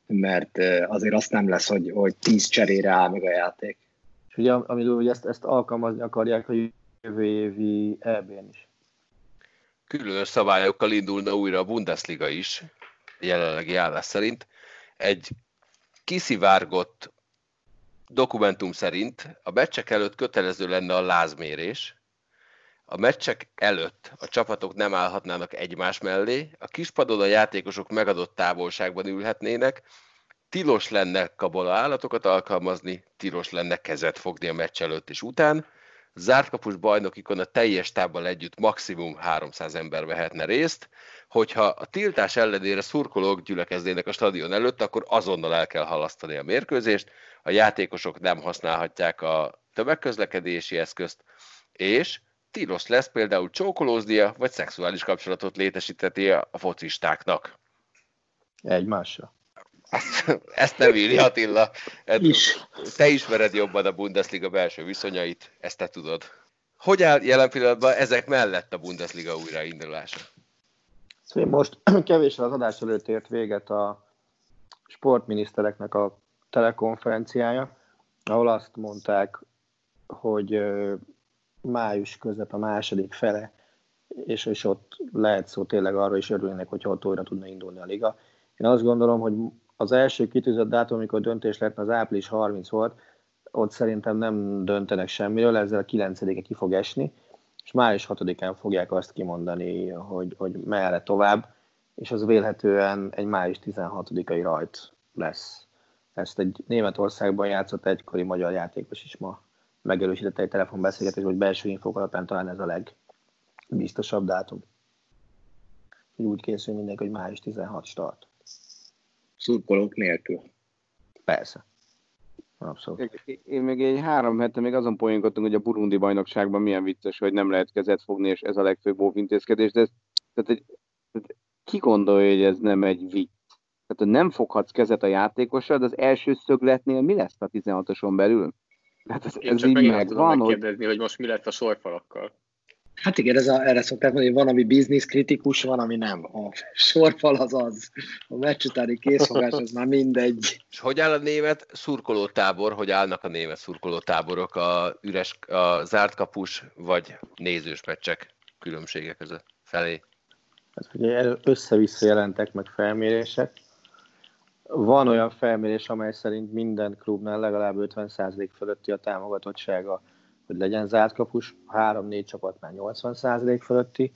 mert azért azt nem lesz, hogy, hogy tíz cserére áll meg a játék. És ugye, amiről hogy ezt, ezt alkalmazni akarják a jövő évi EB-n is különös szabályokkal indulna újra a Bundesliga is, jelenlegi állás szerint. Egy kiszivárgott dokumentum szerint a meccsek előtt kötelező lenne a lázmérés, a meccsek előtt a csapatok nem állhatnának egymás mellé, a kispadon a játékosok megadott távolságban ülhetnének, tilos lenne kabola állatokat alkalmazni, tilos lenne kezet fogni a meccs előtt és után, zártkapus bajnokikon a teljes tábbal együtt maximum 300 ember vehetne részt, hogyha a tiltás ellenére szurkolók gyülekeznének a stadion előtt, akkor azonnal el kell halasztani a mérkőzést, a játékosok nem használhatják a tömegközlekedési eszközt, és tilos lesz például csókolóznia, vagy szexuális kapcsolatot létesíteti a focistáknak. Egymással. Ezt nem írja Attila. Is. Te ismered jobban a Bundesliga belső viszonyait, ezt te tudod. Hogy áll jelen pillanatban ezek mellett a Bundesliga újraindulása? Szóval most [CLEARS THROAT] kevés az adás előtt ért véget a sportminisztereknek a telekonferenciája, ahol azt mondták, hogy május közep a második fele, és, és ott lehet szó tényleg arra is örülnének, hogy ott újra tudna indulni a liga. Én azt gondolom, hogy az első kitűzött dátum, amikor döntés lett, az április 30 volt, ott szerintem nem döntenek semmiről, ezzel a 9 ki fog esni, és május 6-án fogják azt kimondani, hogy, hogy merre tovább, és az vélhetően egy május 16-ai rajt lesz. Ezt egy Németországban játszott egykori magyar játékos is ma megerősítette egy telefonbeszélgetés, hogy belső infók alapján talán ez a legbiztosabb dátum. Úgy készül mindenki, hogy május 16 start szurkolók nélkül. Persze. Abszolút. Én még egy három hete még azon poénkodtunk, hogy a burundi bajnokságban milyen vicces, hogy nem lehet kezet fogni, és ez a legfőbb óvintézkedés, de ez, tehát, egy, tehát ki gondolja, hogy ez nem egy vicc? Tehát, hogy nem foghatsz kezet a játékossal, de az első szögletnél mi lesz a 16-oson belül? Hát ez, Én ez csak így megvan, megkérdezni, hogy... hogy most mi lett a sorfalakkal. Hát igen, ez a, erre szokták mondani, hogy van, ami biznisz kritikus, van, ami nem. A sorfal az az, a meccs utáni készfogás, az már mindegy. És hogy áll a német szurkolótábor, hogy állnak a német szurkolótáborok a üres, a zárt kapus vagy nézős meccsek különbsége között felé? Hát ugye össze-vissza jelentek meg felmérések. Van olyan felmérés, amely szerint minden klubnál legalább 50% fölötti a támogatottsága hogy legyen zárt kapus, három-négy csapatnál 80% fölötti.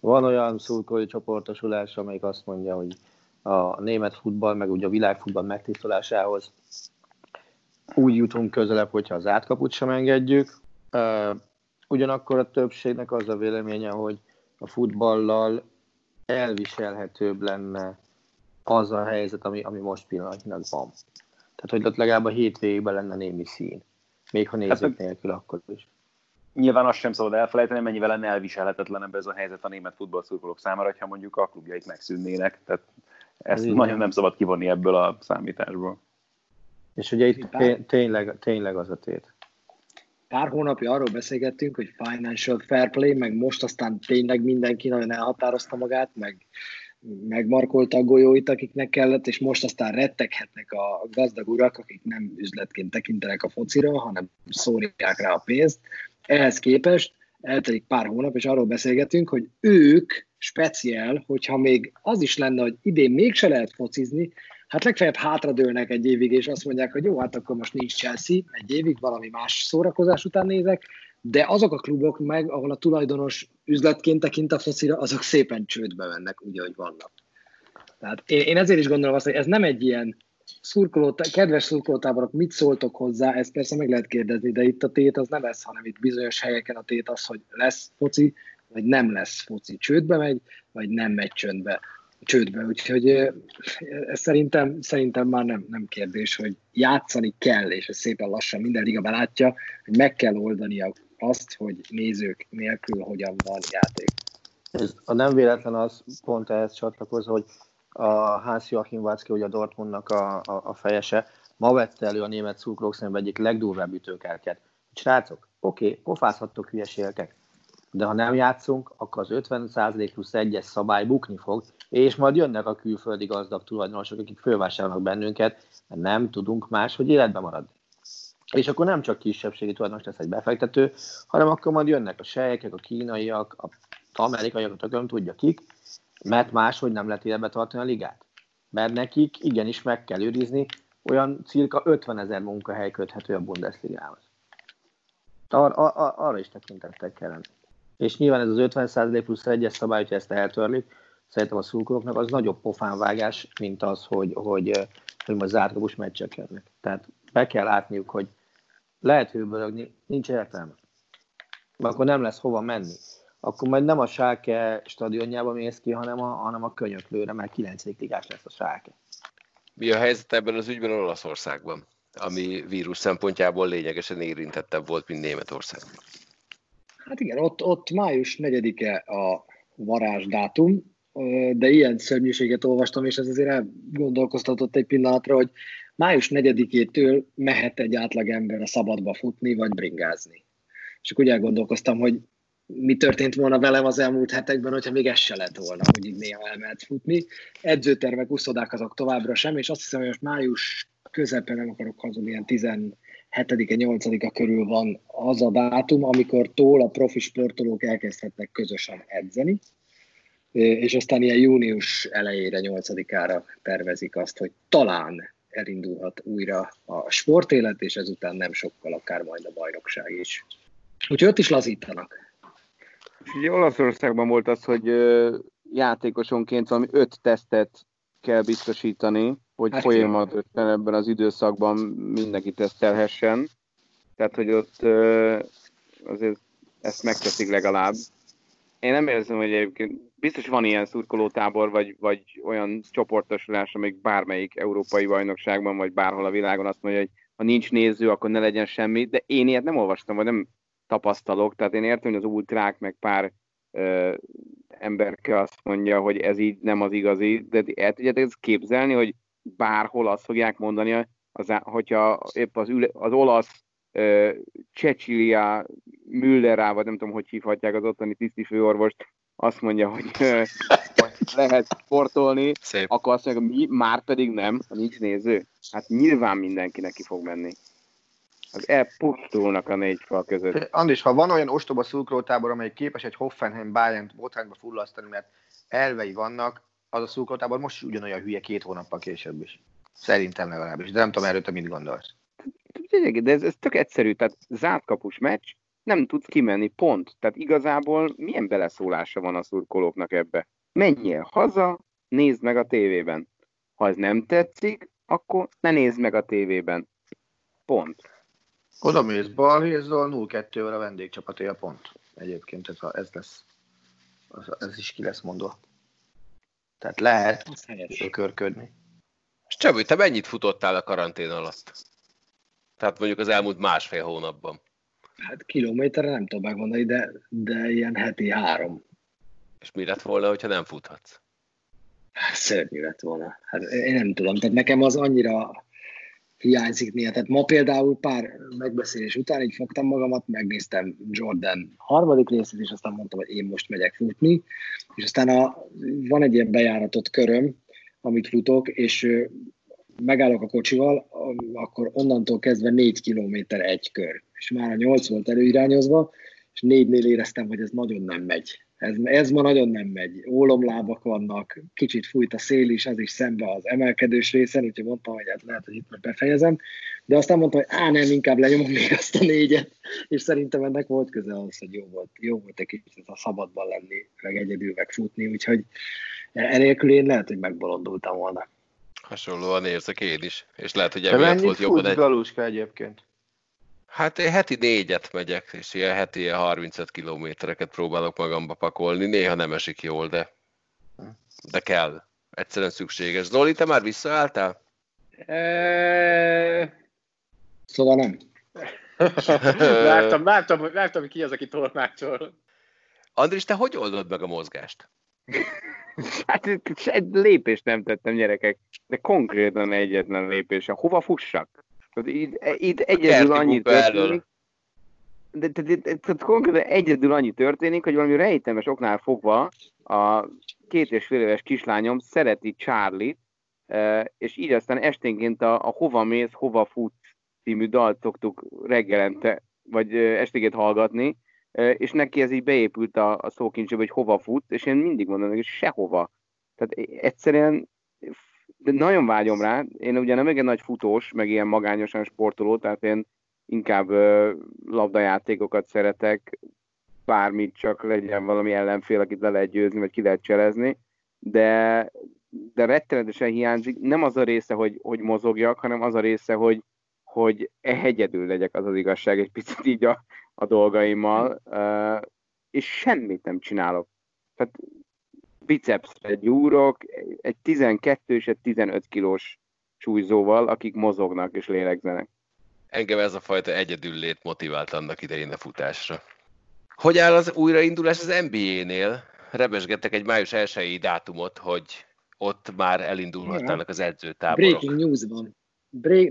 Van olyan szurkolói csoportosulás, amelyik azt mondja, hogy a német futball, meg ugye a világfutball megtisztulásához úgy jutunk közelebb, hogyha az átkaput sem engedjük. Ugyanakkor a többségnek az a véleménye, hogy a futballal elviselhetőbb lenne az a helyzet, ami, ami most pillanatnyilag van. Tehát, hogy ott legalább a hétvégében lenne némi szín. Még ha nézők hát, nélkül akkor is. Nyilván azt sem szabad elfelejteni, mennyivel lenne elviselhetetlenebb ez a helyzet a német futballszurkolók számára, ha mondjuk a klubjait megszűnnének. Tehát ezt ez nagyon nem szabad kivonni ebből a számításból. És ugye itt tényleg, tényleg az a tét. Pár hónapja arról beszélgettünk, hogy financial fair play, meg most aztán tényleg mindenki nagyon elhatározta magát, meg megmarkolta a golyóit, akiknek kellett, és most aztán retteghetnek a gazdag urak, akik nem üzletként tekintenek a focira, hanem szórják rá a pénzt. Ehhez képest eltelik pár hónap, és arról beszélgetünk, hogy ők speciál, hogyha még az is lenne, hogy idén mégse lehet focizni, hát legfeljebb hátradőlnek egy évig, és azt mondják, hogy jó, hát akkor most nincs Chelsea, egy évig valami más szórakozás után nézek, de azok a klubok meg, ahol a tulajdonos üzletként tekint a focira, azok szépen csődbe mennek, úgy, ahogy vannak. Tehát én, én ezért is gondolom azt, hogy ez nem egy ilyen szurkoló, kedves szurkolótáborok, mit szóltok hozzá, ezt persze meg lehet kérdezni, de itt a tét az nem ez, hanem itt bizonyos helyeken a tét az, hogy lesz foci, vagy nem lesz foci. Csődbe megy, vagy nem megy csöndbe, csődbe. Úgyhogy ez szerintem, szerintem már nem, nem kérdés, hogy játszani kell, és ez szépen lassan minden liga belátja, hogy meg kell oldani a azt, hogy nézők nélkül hogyan van játék. Ez a nem véletlen az pont ehhez csatlakozva, hogy a Hans Joachim Watzke, ugye a Dortmundnak a, a, a fejese, ma vette elő a német szurkolók szemben egyik legdurvább ütőkártyát. Srácok, oké, okay, pofázhattok hülyeségeket, de ha nem játszunk, akkor az 50% plusz egyes szabály bukni fog, és majd jönnek a külföldi gazdag tulajdonosok, akik fölvásárolnak bennünket, mert nem tudunk más, hogy életben maradni. És akkor nem csak kisebbségi tulajdonos lesz egy befektető, hanem akkor majd jönnek a sejkek, a kínaiak, a amerikaiak, a nem tudja kik, mert máshogy nem lehet életbe tartani a ligát. Mert nekik igenis meg kell őrizni, olyan cirka 50 ezer munkahely köthető a Bundesligához. Ar- ar- arra is tekintettek kellene. És nyilván ez az 50% plusz egyes szabály, hogyha ezt eltörlik, szerintem a szurkolóknak az nagyobb pofánvágás, mint az, hogy, hogy, hogy most zárkapus meccsek jönnek. Tehát be kell látniuk, hogy lehet hőbörögni, nincs értelme. Mert akkor nem lesz hova menni. Akkor majd nem a Sáke stadionjába mész ki, hanem a, hanem a könyöklőre, mert 9. ligás lesz a Sáke. Mi a helyzet ebben az ügyben Olaszországban, ami vírus szempontjából lényegesen érintettebb volt, mint Németország? Hát igen, ott, ott május 4-e a varázsdátum, de ilyen szörnyűséget olvastam, és ez azért elgondolkoztatott egy pillanatra, hogy május 4-től mehet egy átlagember a szabadba futni, vagy bringázni. És akkor úgy elgondolkoztam, hogy mi történt volna velem az elmúlt hetekben, hogyha még ez se lett volna, hogy így néha elmehet futni. Edzőtervek, uszodák azok továbbra sem, és azt hiszem, hogy most május közepén nem akarok hazudni, ilyen 17-e, 8-a körül van az a dátum, amikor tól a profi sportolók elkezdhetnek közösen edzeni, és aztán ilyen június elejére, 8-ára tervezik azt, hogy talán elindulhat újra a sportélet, és ezután nem sokkal akár majd a bajnokság is. Úgyhogy ott is lazítanak. És ugye Olaszországban volt az, hogy játékosonként valami öt tesztet kell biztosítani, hogy hát folyamatosan ebben az időszakban mindenki tesztelhessen. Tehát, hogy ott azért ezt megteszik legalább. Én nem érzem, hogy egyébként biztos van ilyen szurkolótábor, vagy, vagy olyan csoportosulás, amik bármelyik európai bajnokságban, vagy bárhol a világon azt mondja, hogy ha nincs néző, akkor ne legyen semmi, de én ilyet nem olvastam, vagy nem tapasztalok, tehát én értem, hogy az ultrák, meg pár ö, emberke azt mondja, hogy ez így nem az igazi, de el tudjátok ezt képzelni, hogy bárhol azt fogják mondani, az, hogyha épp az, üle, az olasz Cecilia Müllerá, vagy nem tudom, hogy hívhatják az ottani tisztifőorvost, azt mondja, hogy lehet sportolni, Szép. akkor azt mondja, mi, már pedig nem, nincs néző. Hát nyilván mindenki neki fog menni. Az elpusztulnak a négy fal között. Andis, ha van olyan ostoba szurkolótábor, amely képes egy Hoffenheim Bayern botrányba fullasztani, mert elvei vannak, az a szurkolótábor most ugyanolyan hülye két hónappal később is. Szerintem legalábbis, de nem tudom erről te mit gondolsz. De ez, ez tök egyszerű, tehát zárt kapus meccs, nem tudsz kimenni, pont. Tehát igazából milyen beleszólása van a szurkolóknak ebbe? Menjél haza, nézd meg a tévében. Ha ez nem tetszik, akkor ne nézd meg a tévében. Pont. Oda mész balhézzal, 0-2-vel a vendégcsapaté a pont. Egyébként ez, a, ez lesz. Ez is ki lesz mondva. Tehát lehet körködni. És Csabő, te mennyit futottál a karantén alatt? Tehát mondjuk az elmúlt másfél hónapban. Hát kilométerre nem tudom megmondani, de, de ilyen heti három. És mi lett volna, hogyha nem futhatsz? Hát, szörnyű lett volna. Hát én nem tudom, tehát nekem az annyira hiányzik néha. Tehát ma például pár megbeszélés után így fogtam magamat, megnéztem Jordan harmadik részét, és aztán mondtam, hogy én most megyek futni, és aztán a, van egy ilyen bejáratott köröm, amit futok, és megállok a kocsival, akkor onnantól kezdve 4 kilométer egy kör. És már a 8 volt előirányozva, és négynél éreztem, hogy ez nagyon nem megy. Ez, ez ma nagyon nem megy. Ólomlábak vannak, kicsit fújt a szél is, az is szembe az emelkedős részen, úgyhogy mondtam, hogy hát lehet, hogy itt most befejezem. De aztán mondtam, hogy á, nem, inkább lenyomom még azt a négyet, és szerintem ennek volt köze az, hogy jó volt, jó volt egy kicsit a szabadban lenni, meg egyedül megfutni, úgyhogy enélkül én lehet, hogy megbolondultam volna. Hasonlóan érzek én is, és lehet, hogy emiatt volt jobban egy... Galuska egyébként? Hát én heti négyet megyek, és ilyen heti ilyen 35 kilométereket próbálok magamba pakolni. Néha nem esik jól, de, de kell. Egyszerűen szükséges. Zoli, te már visszaálltál? E... Szóval nem. [LAUGHS] láttam, láttam, láttam, hogy ki az, aki tolmácsol. Andris, te hogy oldod meg a mozgást? [LAUGHS] hát egy lépést nem tettem, gyerekek, de konkrétan egyetlen lépés. Hova fussak? Tehát itt, itt egyedül annyi történik, de, de, de, de, de konkrétan egyedül annyi történik, hogy valami rejtemes oknál fogva a két és fél éves kislányom szereti Charlie-t, és így aztán esténként a, a Hova mész, hova fut című dalt szoktuk reggelente, vagy esténként hallgatni, és neki ez így beépült a, a szókincsébe, hogy hova fut, és én mindig mondom, hogy sehova. Tehát egyszerűen nagyon vágyom rá. Én ugye nem egy nagy futós, meg ilyen magányosan sportoló, tehát én inkább labdajátékokat szeretek, bármit csak legyen valami ellenfél, akit le lehet győzni, vagy ki lehet cselezni, de, de rettenetesen hiányzik. Nem az a része, hogy, hogy mozogjak, hanem az a része, hogy, hogy egyedül legyek az az igazság egy picit így a, a dolgaimmal, és semmit nem csinálok. Tehát bicepsre gyúrok, egy 12 és egy 15 kilós súlyzóval, akik mozognak és lélegzenek. Engem ez a fajta egyedül lét motivált annak idején a futásra. Hogy áll az újraindulás az NBA-nél? Rebesgettek egy május 1 dátumot, hogy ott már elindulhatnának az edzőtáborok. Breaking news van.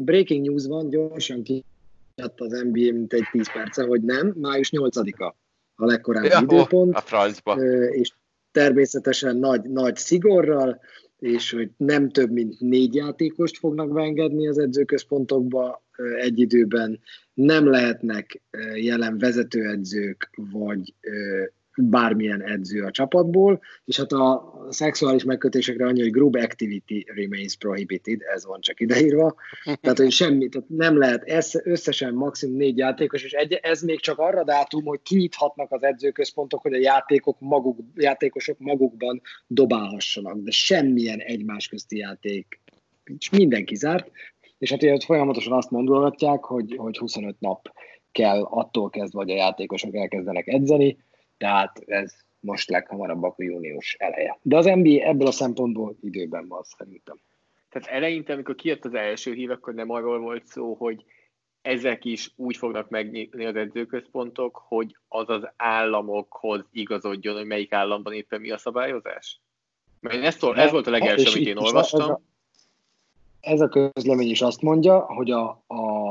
breaking news van, gyorsan kiadta az NBA mint egy 10 perce, hogy nem, május 8-a a legkorábbi ja, időpont. A francba. És természetesen nagy, nagy szigorral, és hogy nem több mint négy játékost fognak beengedni az edzőközpontokba egy időben, nem lehetnek jelen vezetőedzők, vagy bármilyen edző a csapatból, és hát a szexuális megkötésekre annyi, hogy group activity remains prohibited, ez van csak ideírva, tehát hogy semmi, tehát nem lehet, ez összesen maximum négy játékos, és egy, ez még csak arra dátum, hogy kinyithatnak az edzőközpontok, hogy a játékok maguk, játékosok magukban dobálhassanak, de semmilyen egymás közti játék, és minden kizárt, és hát hogy folyamatosan azt mondogatják, hogy, hogy 25 nap kell attól kezdve, hogy a játékosok elkezdenek edzeni, tehát ez most leghamarabb a június eleje. De az NBA ebből a szempontból időben van szerintem. Tehát eleinte, amikor kijött az első hír, akkor nem arról volt szó, hogy ezek is úgy fognak megnyitni az edzőközpontok, hogy az az államokhoz igazodjon, hogy melyik államban éppen mi a szabályozás? Mert ez, ez volt a legelső, amit én olvastam. Ez a, ez a közlemény is azt mondja, hogy a, a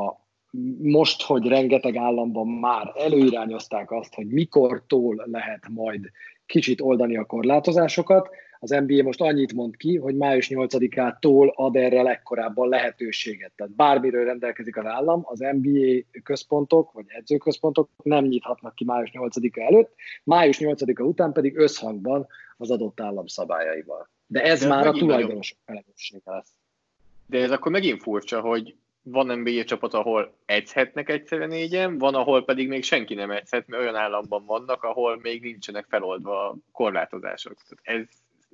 most, hogy rengeteg államban már előirányozták azt, hogy mikortól lehet majd kicsit oldani a korlátozásokat, az NBA most annyit mond ki, hogy május 8-ától ad erre legkorábban lehetőséget. Tehát bármiről rendelkezik az állam, az NBA központok vagy edzőközpontok nem nyithatnak ki május 8-a előtt, május 8-a után pedig összhangban az adott állam szabályaival. De ez De már a tulajdonosok felelőssége lesz. De ez akkor megint furcsa, hogy van NBA csapat, ahol edzhetnek egyszerre négyen, van, ahol pedig még senki nem edzhet, mert olyan államban vannak, ahol még nincsenek feloldva a korlátozások. Tehát ez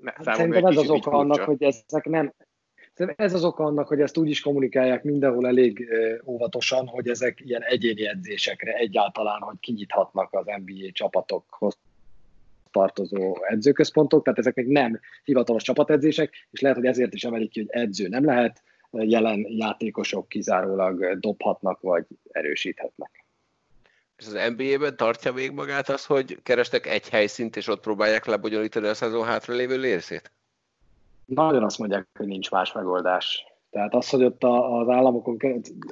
Hát szerintem ez az oka annak, hogy ezek nem, ez az oka annak, hogy ezt úgy is kommunikálják mindenhol elég óvatosan, hogy ezek ilyen egyéni edzésekre egyáltalán, hogy kinyithatnak az NBA csapatokhoz tartozó edzőközpontok, tehát ezek még nem hivatalos csapatedzések, és lehet, hogy ezért is emelik ki, hogy edző nem lehet, jelen játékosok kizárólag dobhatnak vagy erősíthetnek. És az NBA-ben tartja még magát az, hogy kerestek egy helyszínt, és ott próbálják lebonyolítani a szezon hátralévő részét? Nagyon azt mondják, hogy nincs más megoldás. Tehát az, hogy ott az államokon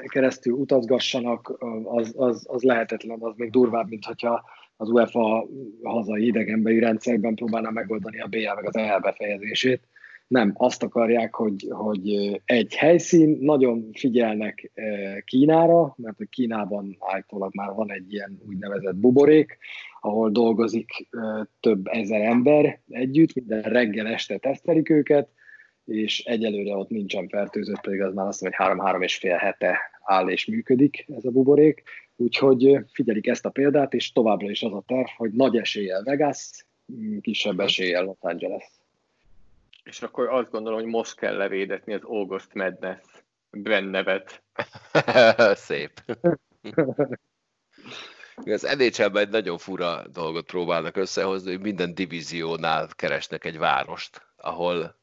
keresztül utazgassanak, az, az, az lehetetlen, az még durvább, mint hogyha az UEFA hazai idegenbeli rendszerben próbálná megoldani a BL meg az EL befejezését nem, azt akarják, hogy, hogy egy helyszín, nagyon figyelnek Kínára, mert hogy Kínában állítólag már van egy ilyen úgynevezett buborék, ahol dolgozik több ezer ember együtt, minden reggel este tesztelik őket, és egyelőre ott nincsen fertőzött, pedig az már azt mondja, hogy három-három és fél hete áll és működik ez a buborék, úgyhogy figyelik ezt a példát, és továbbra is az a terv, hogy nagy eséllyel Vegas, kisebb eséllyel Los Angeles. És akkor azt gondolom, hogy most kell levédetni az August Madness brand nevet. [LAUGHS] Szép. Az nhl egy nagyon fura dolgot próbálnak összehozni, hogy minden divíziónál keresnek egy várost, ahol,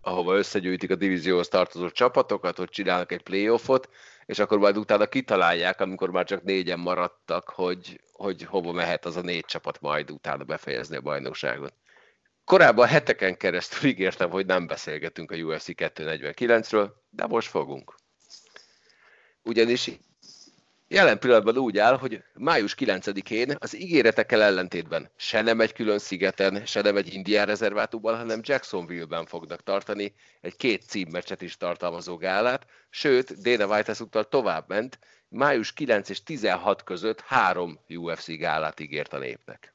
ahova összegyűjtik a divízióhoz tartozó csapatokat, hogy csinálnak egy playoffot, és akkor majd utána kitalálják, amikor már csak négyen maradtak, hogy, hogy hova mehet az a négy csapat majd utána befejezni a bajnokságot. Korábban heteken keresztül ígértem, hogy nem beszélgetünk a UFC 249-ről, de most fogunk. Ugyanis jelen pillanatban úgy áll, hogy május 9-én az ígéretekkel ellentétben se nem egy külön szigeten, se nem egy indián rezervátumban, hanem Jacksonville-ben fognak tartani egy két címmeccset is tartalmazó gálát, sőt, Dana White ezúttal tovább május 9 és 16 között három UFC gálát ígért a népnek.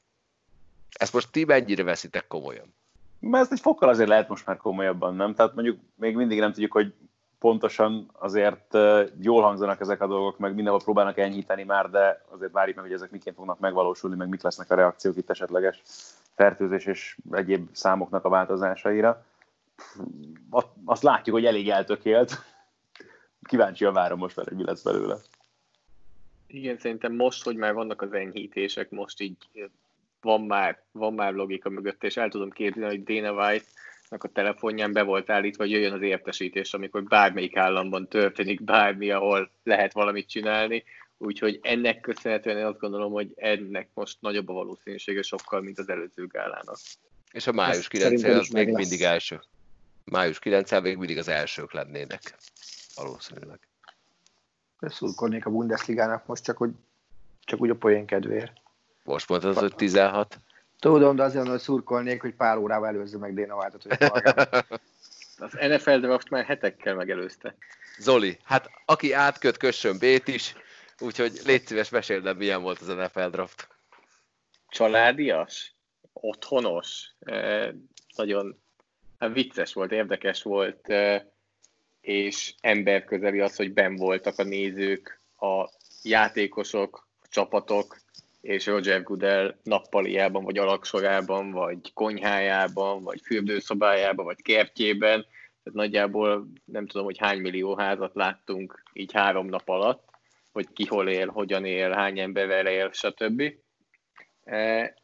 Ezt most ti mennyire veszitek komolyan? Mert ezt egy fokkal azért lehet most már komolyabban, nem? Tehát mondjuk még mindig nem tudjuk, hogy pontosan azért jól hangzanak ezek a dolgok, meg mindenhol próbálnak enyhíteni már, de azért várjuk meg, hogy ezek miként fognak megvalósulni, meg mik lesznek a reakciók itt esetleges fertőzés és egyéb számoknak a változásaira. Azt látjuk, hogy elég eltökélt. Kíváncsian várom most már, hogy mi lesz belőle. Igen, szerintem most, hogy már vannak az enyhítések, most így van már, van már logika mögött, és el tudom képzelni, hogy Dana white a telefonján be volt állítva, hogy jöjjön az értesítés, amikor bármelyik államban történik bármi, ahol lehet valamit csinálni. Úgyhogy ennek köszönhetően én azt gondolom, hogy ennek most nagyobb a valószínűsége sokkal, mint az előző gálának. És a május 9 az még lesz. mindig első. Május 9 még mindig az elsők lennének. Valószínűleg. Szurkolnék a Bundesligának most csak, hogy csak úgy a poén kedvéért. Most mondtad, hogy 16? Tudom, de azért, hogy szurkolnék, hogy pár órával előzze meg Déna White-ot, hogy [LAUGHS] Az NFL draft már hetekkel megelőzte. Zoli, hát aki átköt, kössön Bét is, úgyhogy légy szíves, meséld milyen volt az NFL draft. Családias, otthonos, eh, nagyon hát vicces volt, érdekes volt, eh, és emberközeli az, hogy ben voltak a nézők, a játékosok, a csapatok, és Roger Goodell nappaliában, vagy alaksorában, vagy konyhájában, vagy fürdőszobájában, vagy kertjében. Tehát nagyjából nem tudom, hogy hány millió házat láttunk így három nap alatt, hogy ki hol él, hogyan él, hány emberrel él, stb. E,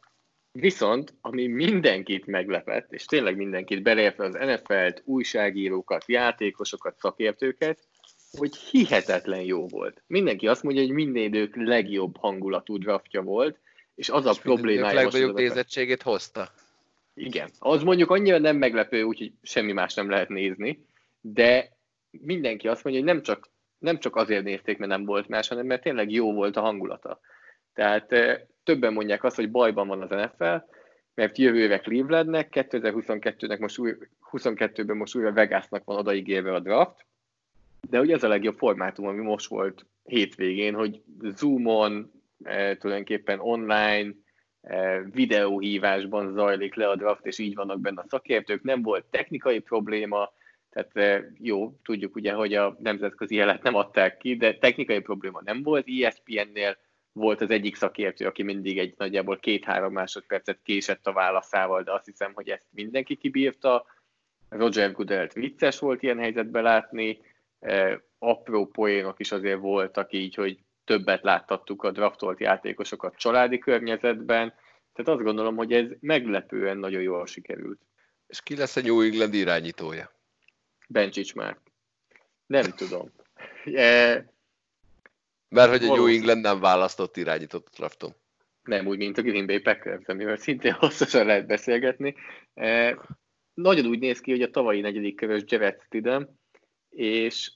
viszont, ami mindenkit meglepett, és tényleg mindenkit beleértve az NFL-t, újságírókat, játékosokat, szakértőket, hogy hihetetlen jó volt. Mindenki azt mondja, hogy minden idők legjobb hangulatú draftja volt, és az és a problémája... legnagyobb nézettségét hozta. Igen. Az mondjuk annyira nem meglepő, úgyhogy semmi más nem lehet nézni, de mindenki azt mondja, hogy nem csak nem csak azért nézték, mert nem volt más, hanem mert tényleg jó volt a hangulata. Tehát többen mondják azt, hogy bajban van az NFL, mert jövőre Clevelandnek, 2022-nek most új, 22-ben most újra Vegasnak van odaígérve a draft, de ugye ez a legjobb formátum, ami most volt hétvégén, hogy Zoomon, eh, tulajdonképpen online, eh, videóhívásban zajlik le a draft, és így vannak benne a szakértők, nem volt technikai probléma, tehát eh, jó, tudjuk ugye, hogy a nemzetközi jelet nem adták ki, de technikai probléma nem volt. ESPN-nél volt az egyik szakértő, aki mindig egy nagyjából két-három másodpercet késett a válaszával, de azt hiszem, hogy ezt mindenki kibírta. Roger Goodelt vicces volt ilyen helyzetben látni, e, apró poénok is azért voltak így, hogy többet láttattuk a draftolt játékosokat családi környezetben, tehát azt gondolom, hogy ez meglepően nagyon jól sikerült. És ki lesz a New England irányítója? Bencsics már. Nem tudom. E, mert hogy a New England nem választott irányított drafton. Nem úgy, mint a Green Bay Packers, amivel szintén [LAUGHS] hosszasan lehet beszélgetni. E, nagyon úgy néz ki, hogy a tavalyi negyedik körös Jared Stidham, és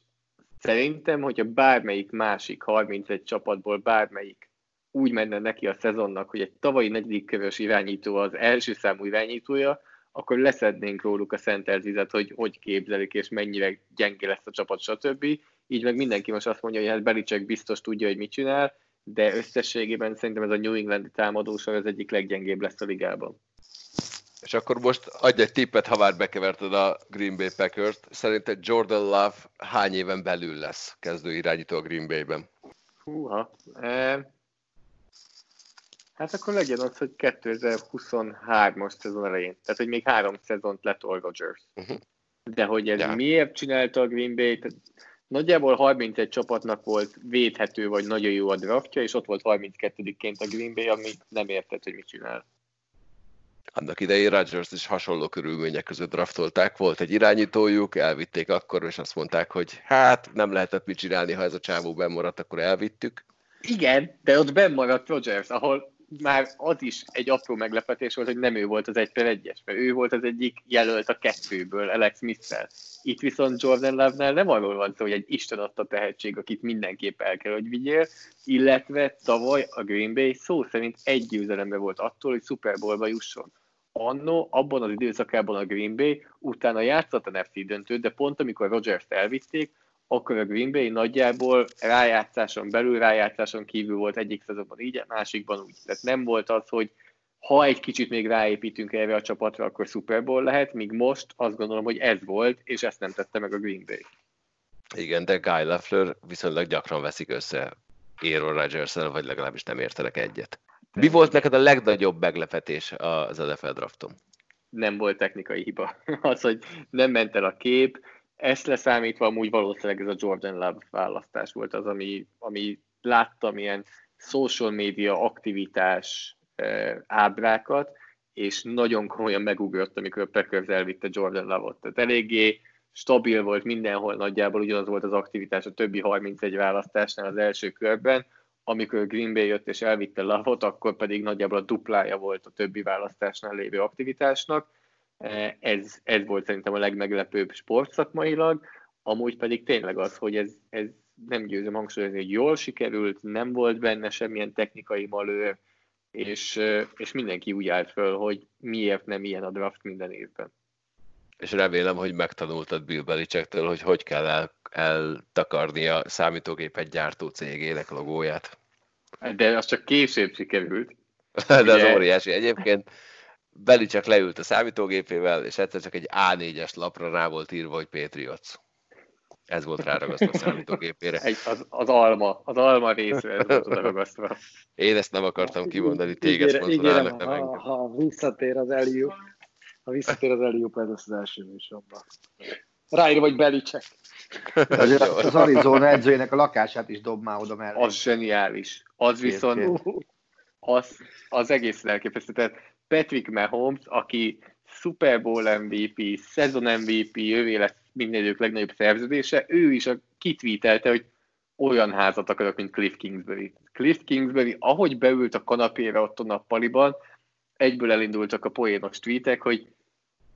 szerintem, hogyha bármelyik másik 31 csapatból bármelyik úgy menne neki a szezonnak, hogy egy tavalyi negyedik körös irányító az első számú irányítója, akkor leszednénk róluk a szentelt vizet, hogy hogy képzelik, és mennyire gyenge lesz a csapat, stb így meg mindenki most azt mondja, hogy hát Belicek biztos tudja, hogy mit csinál, de összességében szerintem ez a New England támadósor az egyik leggyengébb lesz a ligában. És akkor most adj egy tippet, ha már bekeverted a Green Bay Packers-t. Szerinted Jordan Love hány éven belül lesz kezdő irányító a Green Bay-ben? Húha. E... Hát akkor legyen az, hogy 2023-as szezon elején. Tehát, hogy még három szezont letol Rodgers. Uh-huh. De hogy ez ja. miért csinálta a Green Bay, tehát Nagyjából 31 csapatnak volt védhető vagy nagyon jó a draftja, és ott volt 32-ként a Green Bay, ami nem értett, hogy mit csinál. Annak idején Rodgers is hasonló körülmények között draftolták, volt egy irányítójuk, elvitték akkor, és azt mondták, hogy hát nem lehetett mit csinálni, ha ez a csávó bemaradt, akkor elvittük. Igen, de ott bemaradt Rodgers, ahol már az is egy apró meglepetés volt, hogy nem ő volt az egy per egyes, mert ő volt az egyik jelölt a kettőből, Alex smith Itt viszont Jordan Love-nál nem arról van szó, hogy egy Isten adta tehetség, akit mindenképp el kell, hogy vigyél, illetve tavaly a Green Bay szó szerint egy győzelembe volt attól, hogy Super Bowl-ba jusson. Anno, abban az időszakában a Green Bay utána játszott a NFC döntőt, de pont amikor Rodgers-t elvitték, akkor a Green Bay nagyjából rájátszáson belül, rájátszáson kívül volt egyik szezonban így, másikban úgy. Tehát nem volt az, hogy ha egy kicsit még ráépítünk erre a csapatra, akkor Super Bowl lehet, míg most azt gondolom, hogy ez volt, és ezt nem tette meg a Green Bay. Igen, de Guy Leffler viszonylag gyakran veszik össze Aaron rodgers vagy legalábbis nem értenek egyet. Mi volt neked a legnagyobb meglepetés az NFL drafton? Nem volt technikai hiba. [LAUGHS] Az, hogy nem ment el a kép, ezt leszámítva amúgy valószínűleg ez a Jordan Love választás volt az, ami, ami láttam ilyen social media aktivitás ábrákat, és nagyon komolyan megugrott, amikor a Packers elvitte Jordan Love-ot. Tehát eléggé stabil volt mindenhol, nagyjából ugyanaz volt az aktivitás a többi 31 választásnál az első körben, amikor Green Bay jött és elvitte Love-ot, akkor pedig nagyjából a duplája volt a többi választásnál lévő aktivitásnak, ez, ez volt szerintem a legmeglepőbb sportszakmailag, amúgy pedig tényleg az, hogy ez, ez nem győzöm hangsúlyozni, hogy jól sikerült, nem volt benne semmilyen technikai malőr, és, és mindenki úgy állt föl, hogy miért nem ilyen a draft minden évben. És remélem, hogy megtanultad Bill Belichicktől, hogy hogy kell el, eltakarni a számítógépet gyártó cégének logóját. De az csak később sikerült. De az óriási. Egyébként Beli csak leült a számítógépével, és egyszer csak egy A4-es lapra rá volt írva, hogy Patriots. Ez volt ráragasztva a számítógépére. Egy, az, az, alma, az alma részre ez volt ragasztva. Én ezt nem akartam kimondani, téged szponzorálnak. Ha, ha visszatér az Eliu, ha visszatér az Eliu, ez lesz az első műsorban. Ráír vagy Belicek. Az, az Arizona edzőjének a lakását is dob már oda mellé. Az zseniális. Az viszont, az, az egész elképesztő. Tehát Patrick Mahomes, aki Super Bowl MVP, szezon MVP, ővé lesz minden idők legnagyobb szerződése, ő is a kitvítelte, hogy olyan házat akarok, mint Cliff Kingsbury. Cliff Kingsbury, ahogy beült a kanapéra ott a nappaliban, egyből elindultak a poénos tweetek, hogy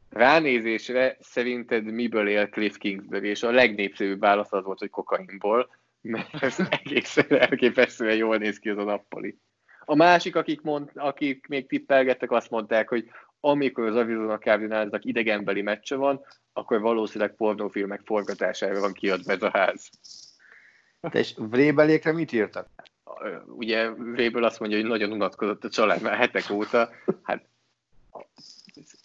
ránézésre szerinted miből él Cliff Kingsbury, és a legnépszerűbb válasz az volt, hogy kokainból, mert ez [LAUGHS] egészen elképesztően jól néz ki az a nappali. A másik, akik, mond, akik még tippelgettek, azt mondták, hogy amikor az Arizona Cardinalsnak idegenbeli meccse van, akkor valószínűleg pornófilmek forgatására van kiadva ez a ház. Te és Vrébelékre mit írtak? Ugye Vréből azt mondja, hogy nagyon unatkozott a család már hetek óta. Hát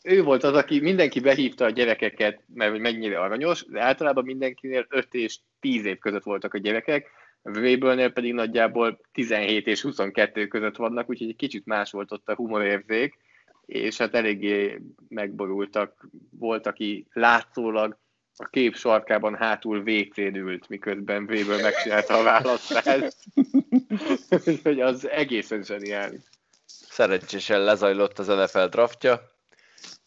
ő volt az, aki mindenki behívta a gyerekeket, mert hogy mennyire aranyos, de általában mindenkinél 5 és 10 év között voltak a gyerekek, Vrébölnél pedig nagyjából 17 és 22 között vannak, úgyhogy egy kicsit más volt ott a humorérzék, és hát eléggé megborultak. Volt, aki látszólag a kép sarkában hátul wc ült, miközben Vréből megcsinálta a választást. [LAUGHS] Úgyhogy az egészen zseniális. Szerencsésen lezajlott az NFL draftja.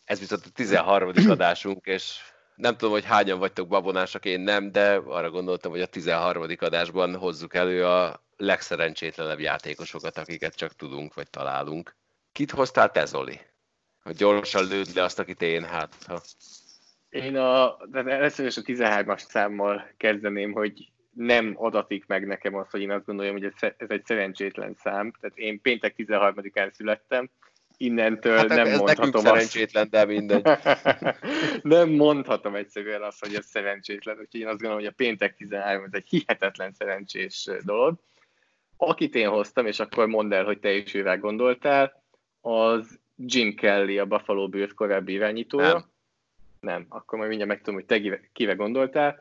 Ez viszont a 13. [CLEARS THROAT] adásunk, és nem tudom, hogy hányan vagytok babonásak, én nem, de arra gondoltam, hogy a 13. adásban hozzuk elő a legszerencsétlenebb játékosokat, akiket csak tudunk, vagy találunk. Kit hoztál te, Zoli? Hogy gyorsan lőd le azt, akit én, hát ha... Én a, de először is a 13-as számmal kezdeném, hogy nem adatik meg nekem azt, hogy én azt gondolom, hogy ez, ez egy szerencsétlen szám. Tehát én péntek 13-án születtem, innentől hát nem ez mondhatom azt. szerencsétlen, de mindegy. [LAUGHS] nem mondhatom egyszerűen azt, hogy ez szerencsétlen, úgyhogy én azt gondolom, hogy a péntek 13 ez egy hihetetlen szerencsés dolog. Akit én hoztam, és akkor mondd el, hogy te is ővel gondoltál, az Jim Kelly, a Buffalo Bills korábbi irányítója. Nem. nem, akkor majd mindjárt megtudom, hogy te kive gondoltál.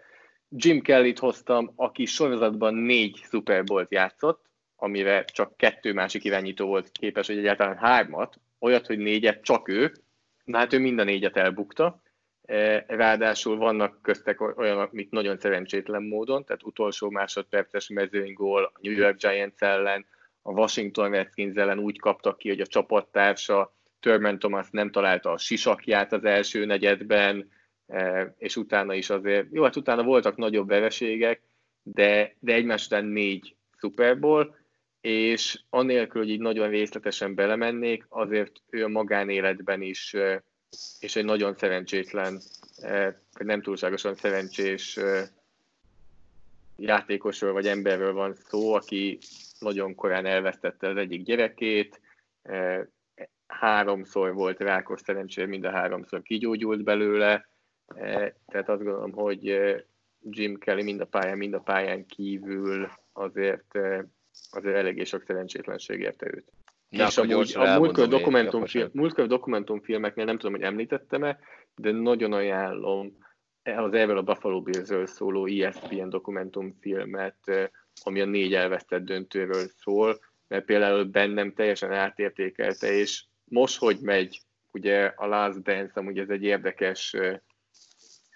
Jim Kelly-t hoztam, aki sorozatban négy Super Bowl-t játszott, amire csak kettő másik irányító volt képes, hogy egyáltalán hármat, olyat, hogy négyet csak ő, na hát ő mind a négyet elbukta, e, ráadásul vannak köztek olyanok, amik nagyon szerencsétlen módon, tehát utolsó másodperces mezőnygól a New York Giants ellen, a Washington Redskins ellen úgy kaptak ki, hogy a csapattársa Törmen Thomas nem találta a sisakját az első negyedben, e, és utána is azért, jó, hát utána voltak nagyobb vereségek, de, de egymás után négy Super Bowl, és anélkül, hogy így nagyon részletesen belemennék, azért ő a magánéletben is, és egy nagyon szerencsétlen, vagy nem túlságosan szerencsés játékosról vagy emberről van szó, aki nagyon korán elvesztette az egyik gyerekét, háromszor volt rákos szerencsére, mind a háromszor kigyógyult belőle, tehát azt gondolom, hogy Jim Kelly mind a pályán, mind a pályán kívül azért azért eléggé sok szerencsétlenség érte őt. Na, és amúgy a múltkor dokumentumfilm, múltkor dokumentumfilmeknél nem tudom, hogy említettem-e, de nagyon ajánlom az erről a Buffalo Bills-ről szóló ESPN dokumentumfilmet, ami a négy elvesztett döntőről szól, mert például bennem teljesen átértékelte, és most, hogy megy ugye a Last Dance, amúgy ez egy érdekes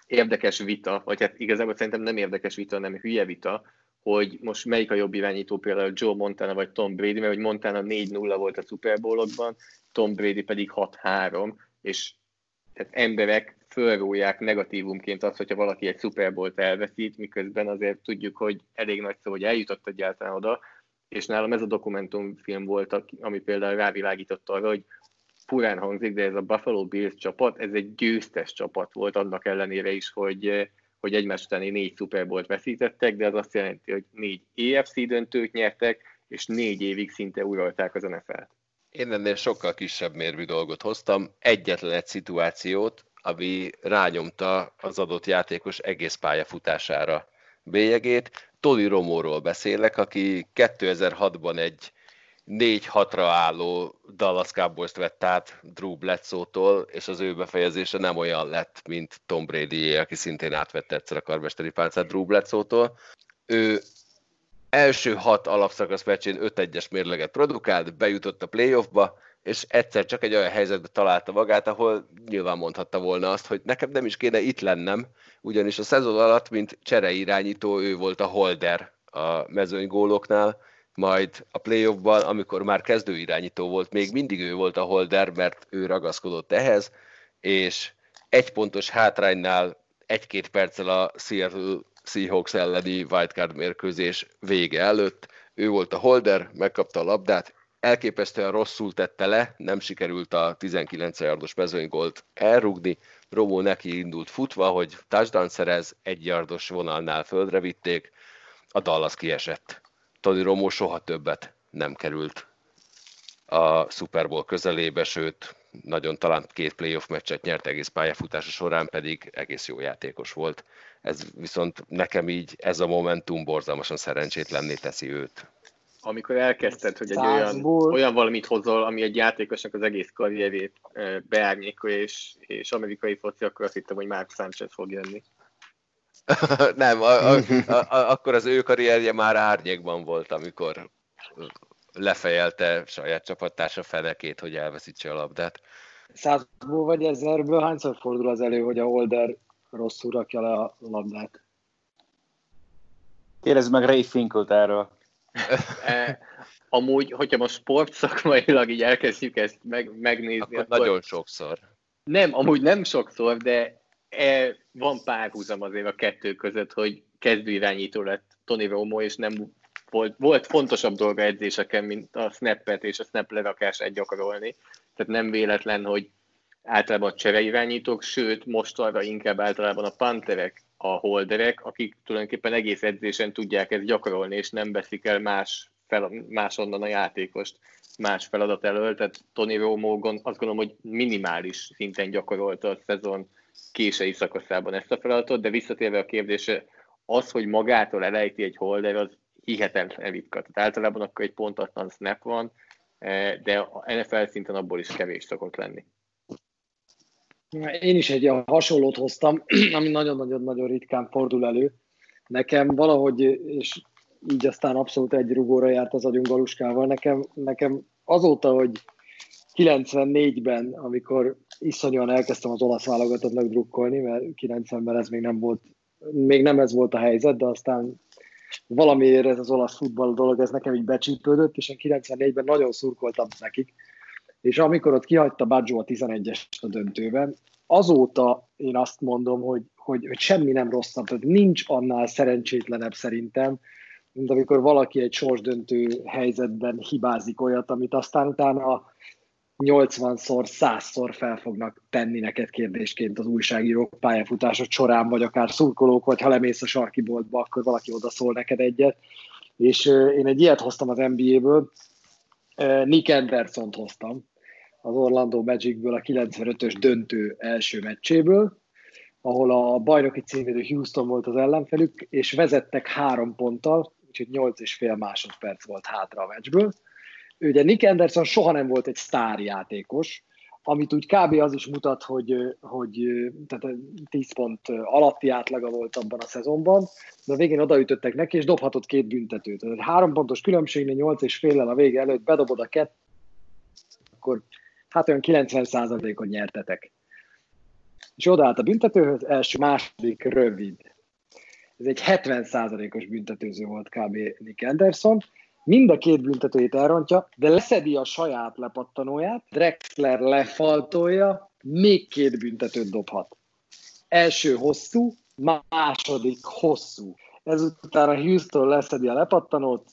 érdekes vita, vagy hát igazából szerintem nem érdekes vita, hanem hülye vita, hogy most melyik a jobb irányító, például Joe Montana vagy Tom Brady, mert hogy Montana 4-0 volt a Super Bowl-okban, Tom Brady pedig 6-3, és tehát emberek fölróják negatívumként azt, hogyha valaki egy Super Bowl-t elveszít, miközben azért tudjuk, hogy elég nagy szó, hogy eljutott egyáltalán oda, és nálam ez a dokumentumfilm volt, ami például rávilágított arra, hogy furán hangzik, de ez a Buffalo Bills csapat, ez egy győztes csapat volt annak ellenére is, hogy hogy egymás utáni négy Super Bowl-t veszítettek, de az azt jelenti, hogy négy EFC döntőt nyertek, és négy évig szinte uralták az NFL-t. Én ennél sokkal kisebb mérvű dolgot hoztam, egyetlen egy szituációt, ami rányomta az adott játékos egész pályafutására bélyegét. Tony Romóról beszélek, aki 2006-ban egy 4-6-ra álló Dallas cowboys vett át Drew Bledsoe-tól, és az ő befejezése nem olyan lett, mint Tom brady aki szintén átvette egyszer a karbesteri pálcát Drew Bledsoe-tól. Ő első hat alapszakasz meccsén 5-1-es mérleget produkált, bejutott a playoffba, és egyszer csak egy olyan helyzetbe találta magát, ahol nyilván mondhatta volna azt, hogy nekem nem is kéne itt lennem, ugyanis a szezon alatt, mint csereirányító, ő volt a holder a mezőnygóloknál, majd a playoffban, amikor már kezdőirányító volt, még mindig ő volt a holder, mert ő ragaszkodott ehhez, és egy pontos hátránynál egy-két perccel a Seattle Seahawks elleni wildcard mérkőzés vége előtt, ő volt a holder, megkapta a labdát, elképesztően rosszul tette le, nem sikerült a 19 yardos mezőnygolt elrugni, Romó neki indult futva, hogy touchdown szerez, egy yardos vonalnál földre vitték, a Dallas kiesett. Tony Romó soha többet nem került a Super Bowl közelébe, sőt, nagyon talán két playoff meccset nyert egész pályafutása során, pedig egész jó játékos volt. Ez viszont nekem így ez a momentum borzalmasan szerencsétlenné teszi őt. Amikor elkezdted, hogy egy olyan, olyan valamit hozol, ami egy játékosnak az egész karrierét beárnyékolja, és, és amerikai foci, akkor azt hittem, hogy Mark Sanchez fog jönni. [LAUGHS] Nem, a, [LAUGHS] a, a, akkor az ő karrierje már árnyékban volt, amikor lefejelte saját csapattársa fenekét, hogy elveszítse a labdát. Százból vagy ezerből hányszor fordul az elő, hogy a holder rosszul rakja le a labdát? Kérdezd meg Ray Finkelt erről. [LAUGHS] e, amúgy, hogyha most sport szakmailag így elkezdjük ezt meg, megnézni, akkor, akkor nagyon sokszor. Nem, amúgy nem sokszor, de van párhuzam azért a kettő között, hogy kezdőirányító lett Tony Romo, és nem volt, volt fontosabb dolga edzéseken, mint a snappet és a snap lerakását gyakorolni. Tehát nem véletlen, hogy általában a csereirányítók, sőt, most arra inkább általában a panterek, a holderek, akik tulajdonképpen egész edzésen tudják ezt gyakorolni, és nem veszik el más, fel, másonnan a játékost más feladat elől, tehát Tony Romo azt gondolom, hogy minimális szinten gyakorolta a szezon késői szakaszában ezt a feladatot, de visszatérve a kérdése, az, hogy magától elejti egy holder, az hihetetlen ritka. Tehát általában akkor egy pontatlan snap van, de a NFL szinten abból is kevés szokott lenni. Én is egy hasonlót hoztam, [CLEARS THROAT] ami nagyon-nagyon-nagyon ritkán fordul elő. Nekem valahogy, és így aztán abszolút egy rugóra járt az agyunk galuskával, nekem, nekem azóta, hogy 94-ben, amikor iszonyúan elkezdtem az olasz válogatottnak drukkolni, mert 90-ben ez még nem volt, még nem ez volt a helyzet, de aztán valamiért ez az olasz futball dolog, ez nekem így becsípődött, és én 94-ben nagyon szurkoltam nekik, és amikor ott kihagyta Baggio a 11-es a döntőben, azóta én azt mondom, hogy, hogy, hogy semmi nem rosszabb, tehát nincs annál szerencsétlenebb szerintem, mint amikor valaki egy sorsdöntő helyzetben hibázik olyat, amit aztán utána 80-szor, 100-szor fel fognak tenni neked kérdésként az újságírók pályafutásod során, vagy akár szurkolók, vagy ha lemész a sarki boltba, akkor valaki oda szól neked egyet. És én egy ilyet hoztam az NBA-ből, Nick Anderson-t hoztam, az Orlando Magicből a 95-ös döntő első meccséből, ahol a bajnoki címvédő Houston volt az ellenfelük, és vezettek három ponttal, úgyhogy 8 és fél másodperc volt hátra a meccsből Ugye Nick Anderson soha nem volt egy sztárjátékos, amit úgy kb. az is mutat, hogy, hogy tehát 10 pont alatti átlaga volt abban a szezonban, de a végén odaütöttek neki, és dobhatott két büntetőt. Tehát három pontos különbségnél 8 és féllel a vége előtt bedobod a kett, akkor hát olyan 90%-ot nyertetek. És odaállt a büntetőhöz, első, második, rövid. Ez egy 70%-os büntetőző volt kb. Nick Anderson, mind a két büntetőjét elrontja, de leszedi a saját lepattanóját, Drexler lefaltolja, még két büntetőt dobhat. Első hosszú, második hosszú. Ezután a Houston leszedi a lepattanót,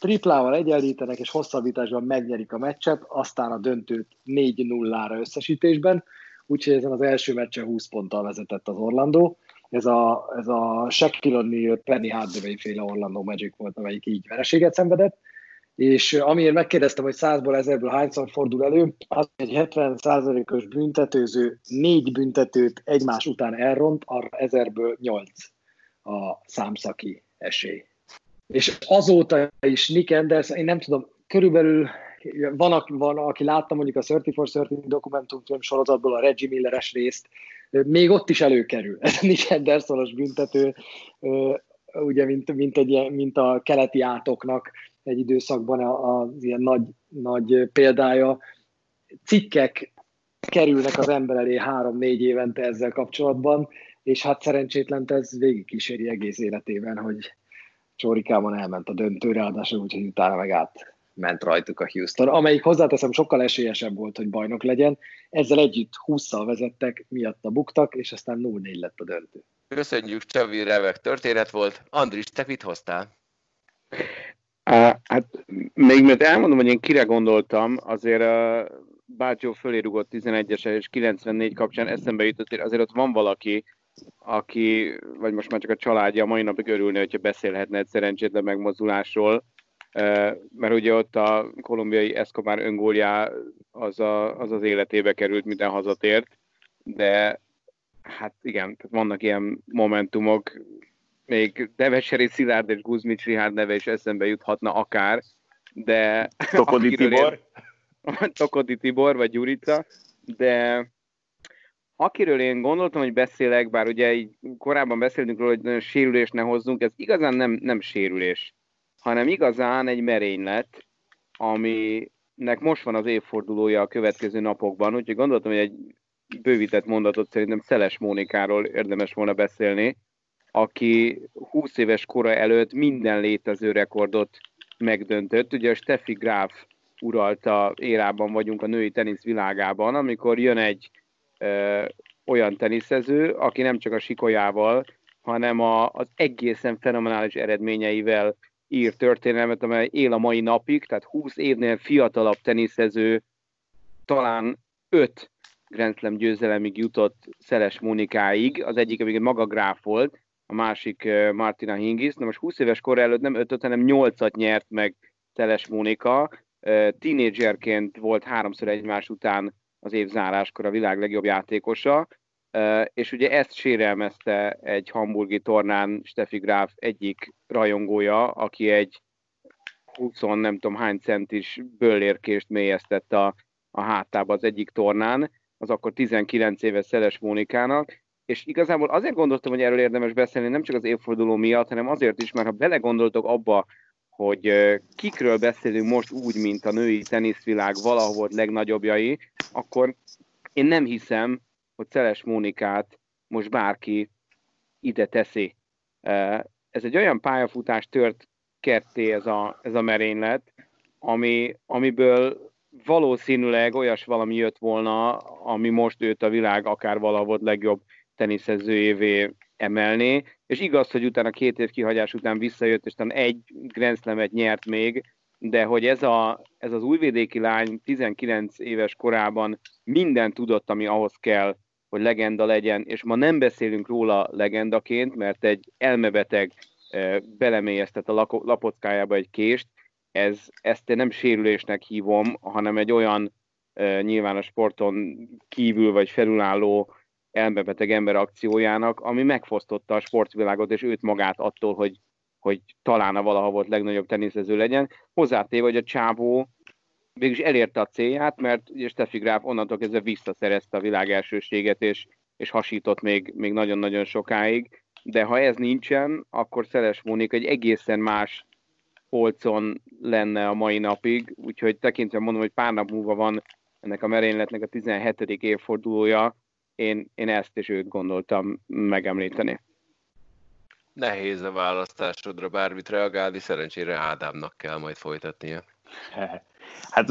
triplával egyenlítenek, és hosszabbításban megnyerik a meccset, aztán a döntőt 4-0-ra összesítésben, úgyhogy ezen az első meccsen 20 ponttal vezetett az Orlando ez a, ez a Shaquille O'Neal, Penny Hardaway féle Orlando Magic volt, amelyik így vereséget szenvedett, és amiért megkérdeztem, hogy százból ezerből hányszor fordul elő, az egy 70%-os büntetőző négy büntetőt egymás után elront, arra ezerből nyolc a számszaki esély. És azóta is Nick Anderson, én nem tudom, körülbelül van, van, aki látta mondjuk a 30 for 30 dokumentumfilm sorozatból a Reggie Milleres részt, még ott is előkerül. Ez a Nick Hendersonos büntető, ugye, mint, mint, egy, mint a keleti átoknak egy időszakban az ilyen nagy, nagy példája. Cikkek kerülnek az ember elé három-négy évente ezzel kapcsolatban, és hát szerencsétlen ez végigkíséri egész életében, hogy Csórikában elment a döntőre, ráadásul úgyhogy utána meg át ment rajtuk a Houston, amelyik hozzáteszem sokkal esélyesebb volt, hogy bajnok legyen. Ezzel együtt 20-szal vezettek, miatta buktak, és aztán 0-4 lett a döntő. Köszönjük, Csavi, remek történet volt. Andris, te mit hoztál? Hát még mert elmondom, hogy én kire gondoltam, azért a Bácsó fölé rugott 11-es és 94 kapcsán eszembe jutott, hogy azért ott van valaki, aki, vagy most már csak a családja mai napig örülne, hogyha beszélhetne egy szerencsétlen megmozdulásról, mert ugye ott a kolumbiai Escobar öngóljá az, a, az az életébe került, minden hazatért, de hát igen, tehát vannak ilyen momentumok, még Deveseri Szilárd és Guzmics Rihárd neve is eszembe juthatna akár, de... [LAUGHS] Tokodi Tibor? Én, [LAUGHS] Tokodi Tibor, vagy Gyurica, de akiről én gondoltam, hogy beszélek, bár ugye így korábban beszéltünk róla, hogy nagyon sérülés ne hozzunk, ez igazán nem, nem sérülés, hanem igazán egy merénylet, aminek most van az évfordulója a következő napokban, úgyhogy gondoltam, hogy egy bővített mondatot szerintem Szeles Mónikáról érdemes volna beszélni, aki 20 éves kora előtt minden létező rekordot megdöntött. Ugye a Steffi Graf uralta érában vagyunk a női tenisz világában, amikor jön egy ö, olyan teniszező, aki nem csak a sikolyával, hanem a, az egészen fenomenális eredményeivel ír történelmet, amely él a mai napig, tehát 20 évnél fiatalabb teniszező, talán 5 Grand Slam győzelemig jutott Szeles Mónikáig, az egyik, amíg maga Gráf volt, a másik Martina Hingis. Na most 20 éves kor előtt nem 5 hanem 8-at nyert meg Teles Mónika. Tínédzserként volt háromszor egymás után az év záráskor a világ legjobb játékosa, és ugye ezt sérelmezte egy hamburgi tornán Steffi Graf egyik rajongója, aki egy 20 nem tudom hány centis böllérkést mélyeztett a, a hátába az egyik tornán, az akkor 19 éves Szeles Mónikának, és igazából azért gondoltam, hogy erről érdemes beszélni, nem csak az évforduló miatt, hanem azért is, mert ha belegondoltok abba, hogy kikről beszélünk most úgy, mint a női teniszvilág valahol legnagyobbjai, akkor én nem hiszem, hogy Szeles Mónikát most bárki ide teszi. Ez egy olyan pályafutás tört ketté ez a, ez a merénylet, ami, amiből valószínűleg olyas valami jött volna, ami most őt a világ akár valahol legjobb teniszezőjévé emelni, és igaz, hogy utána két év kihagyás után visszajött, és talán egy Grand Slam-et nyert még, de hogy ez, a, ez az újvédéki lány 19 éves korában minden tudott, ami ahhoz kell, hogy legenda legyen, és ma nem beszélünk róla legendaként, mert egy elmebeteg belemélyeztet a lapockájába egy kést, ez, ezt én nem sérülésnek hívom, hanem egy olyan nyilván a sporton kívül vagy felülálló elmebeteg ember akciójának, ami megfosztotta a sportvilágot és őt magát attól, hogy, hogy talán a valaha volt legnagyobb teniszező legyen. Hozzátéve, hogy a csávó végülis elérte a célját, mert ugye Steffi Graf onnantól kezdve visszaszerezte a világ elsőséget, és, és hasított még, még nagyon-nagyon sokáig. De ha ez nincsen, akkor Szeles Mónik egy egészen más polcon lenne a mai napig, úgyhogy tekintve mondom, hogy pár nap múlva van ennek a merényletnek a 17. évfordulója, én, én ezt és őt gondoltam megemlíteni. Nehéz a választásodra bármit reagálni, szerencsére Ádámnak kell majd folytatnia. [LAUGHS] Hát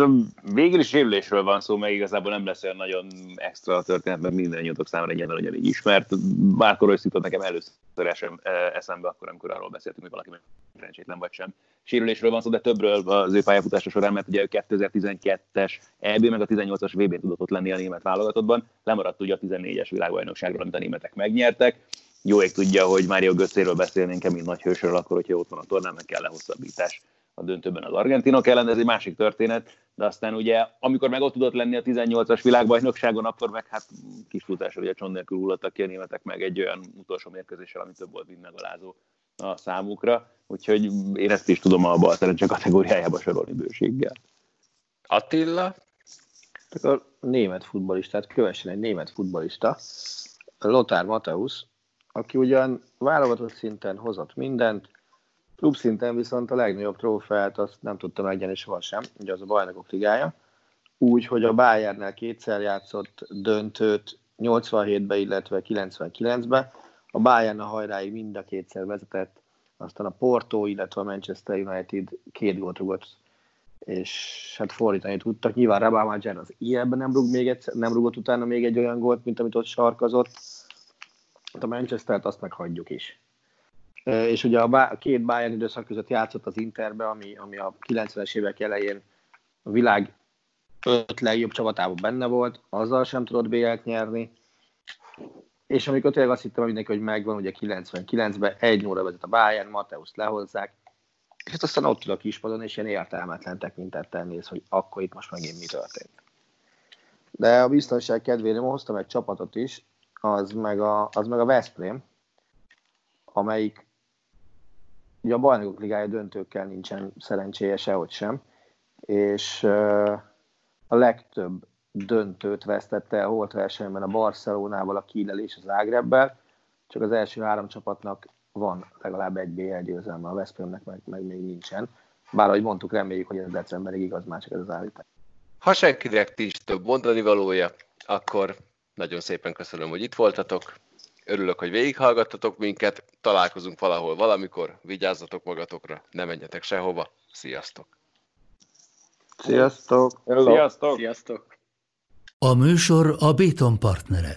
végül is sérülésről van szó, meg igazából nem lesz olyan nagyon extra történet, mert minden nyotok számára egyenlően ugyanígy ismert. Bárkor összított nekem először esem, eszembe, akkor amikor arról beszéltünk, hogy valaki szerencsétlen vagy sem. Sérülésről van szó, de többről az ő pályafutása során, mert ugye 2012-es EB meg a 18-as VB tudott ott lenni a német válogatottban, lemaradt ugye a 14-es világbajnokságról, amit a németek megnyertek. Jó ég tudja, hogy Mário Götzéről beszélnénk, mint nagy hősről, akkor, hogyha ott van a tornán, meg kell lehosszabbítás a döntőben az argentinok ellen, ez egy másik történet, de aztán ugye, amikor meg ott tudott lenni a 18-as világbajnokságon, akkor meg hát kis futásra ugye csont nélkül hullottak ki a németek meg egy olyan utolsó mérkőzéssel, ami több volt, mint megalázó a számukra, úgyhogy én ezt is tudom a bal szerencse kategóriájába sorolni bőséggel. Attila? A német futbalistát, kövessen egy német futbalista, Lothar Mateusz, aki ugyan válogatott szinten hozott mindent, Klub szinten viszont a legnagyobb trófeát azt nem tudtam megnyerni sohasem, ugye az a bajnokok ligája. Úgy, hogy a Bayernnel kétszer játszott döntőt 87-be, illetve 99-be. A Bayern a hajráig mind a kétszer vezetett, aztán a Porto, illetve a Manchester United két gólt rugott, és hát fordítani tudtak. Nyilván Rabah Magyar az ilyenben nem, rúg még egyszer, nem rúgott utána még egy olyan gólt, mint amit ott sarkazott. Hát a Manchester-t azt meghagyjuk is. És ugye a, két Bayern időszak között játszott az Interbe, ami, ami a 90-es évek elején a világ öt legjobb csapatában benne volt, azzal sem tudott BL-t nyerni, és amikor tényleg azt hittem mindenki, hogy megvan, ugye 99-ben egy óra vezet a Bayern, Mateusz lehozzák, és hát aztán ott ül a kispadon, és ilyen értelmetlen tekintettel néz, hogy akkor itt most megint mi történt. De a biztonság kedvére hoztam egy csapatot is, az meg a, az meg a Veszprém, amelyik ugye a bajnokok ligája döntőkkel nincsen szerencséje sehogy sem, és a legtöbb döntőt vesztette el holt versenyben a Barcelonával, a Kiel és az Ágrebbel, csak az első három csapatnak van legalább egy BL győzelme, a Veszprémnek meg, meg még nincsen. Bár ahogy mondtuk, reméljük, hogy ez decemberig igaz, már csak ez az állítás. Ha senkinek nincs több mondani valója, akkor nagyon szépen köszönöm, hogy itt voltatok. Örülök, hogy végighallgattatok minket. Találkozunk valahol valamikor. Vigyázzatok magatokra, ne menjetek sehova. Sziasztok! Sziasztok! Sziasztok! Sziasztok! A műsor a Béton partnere.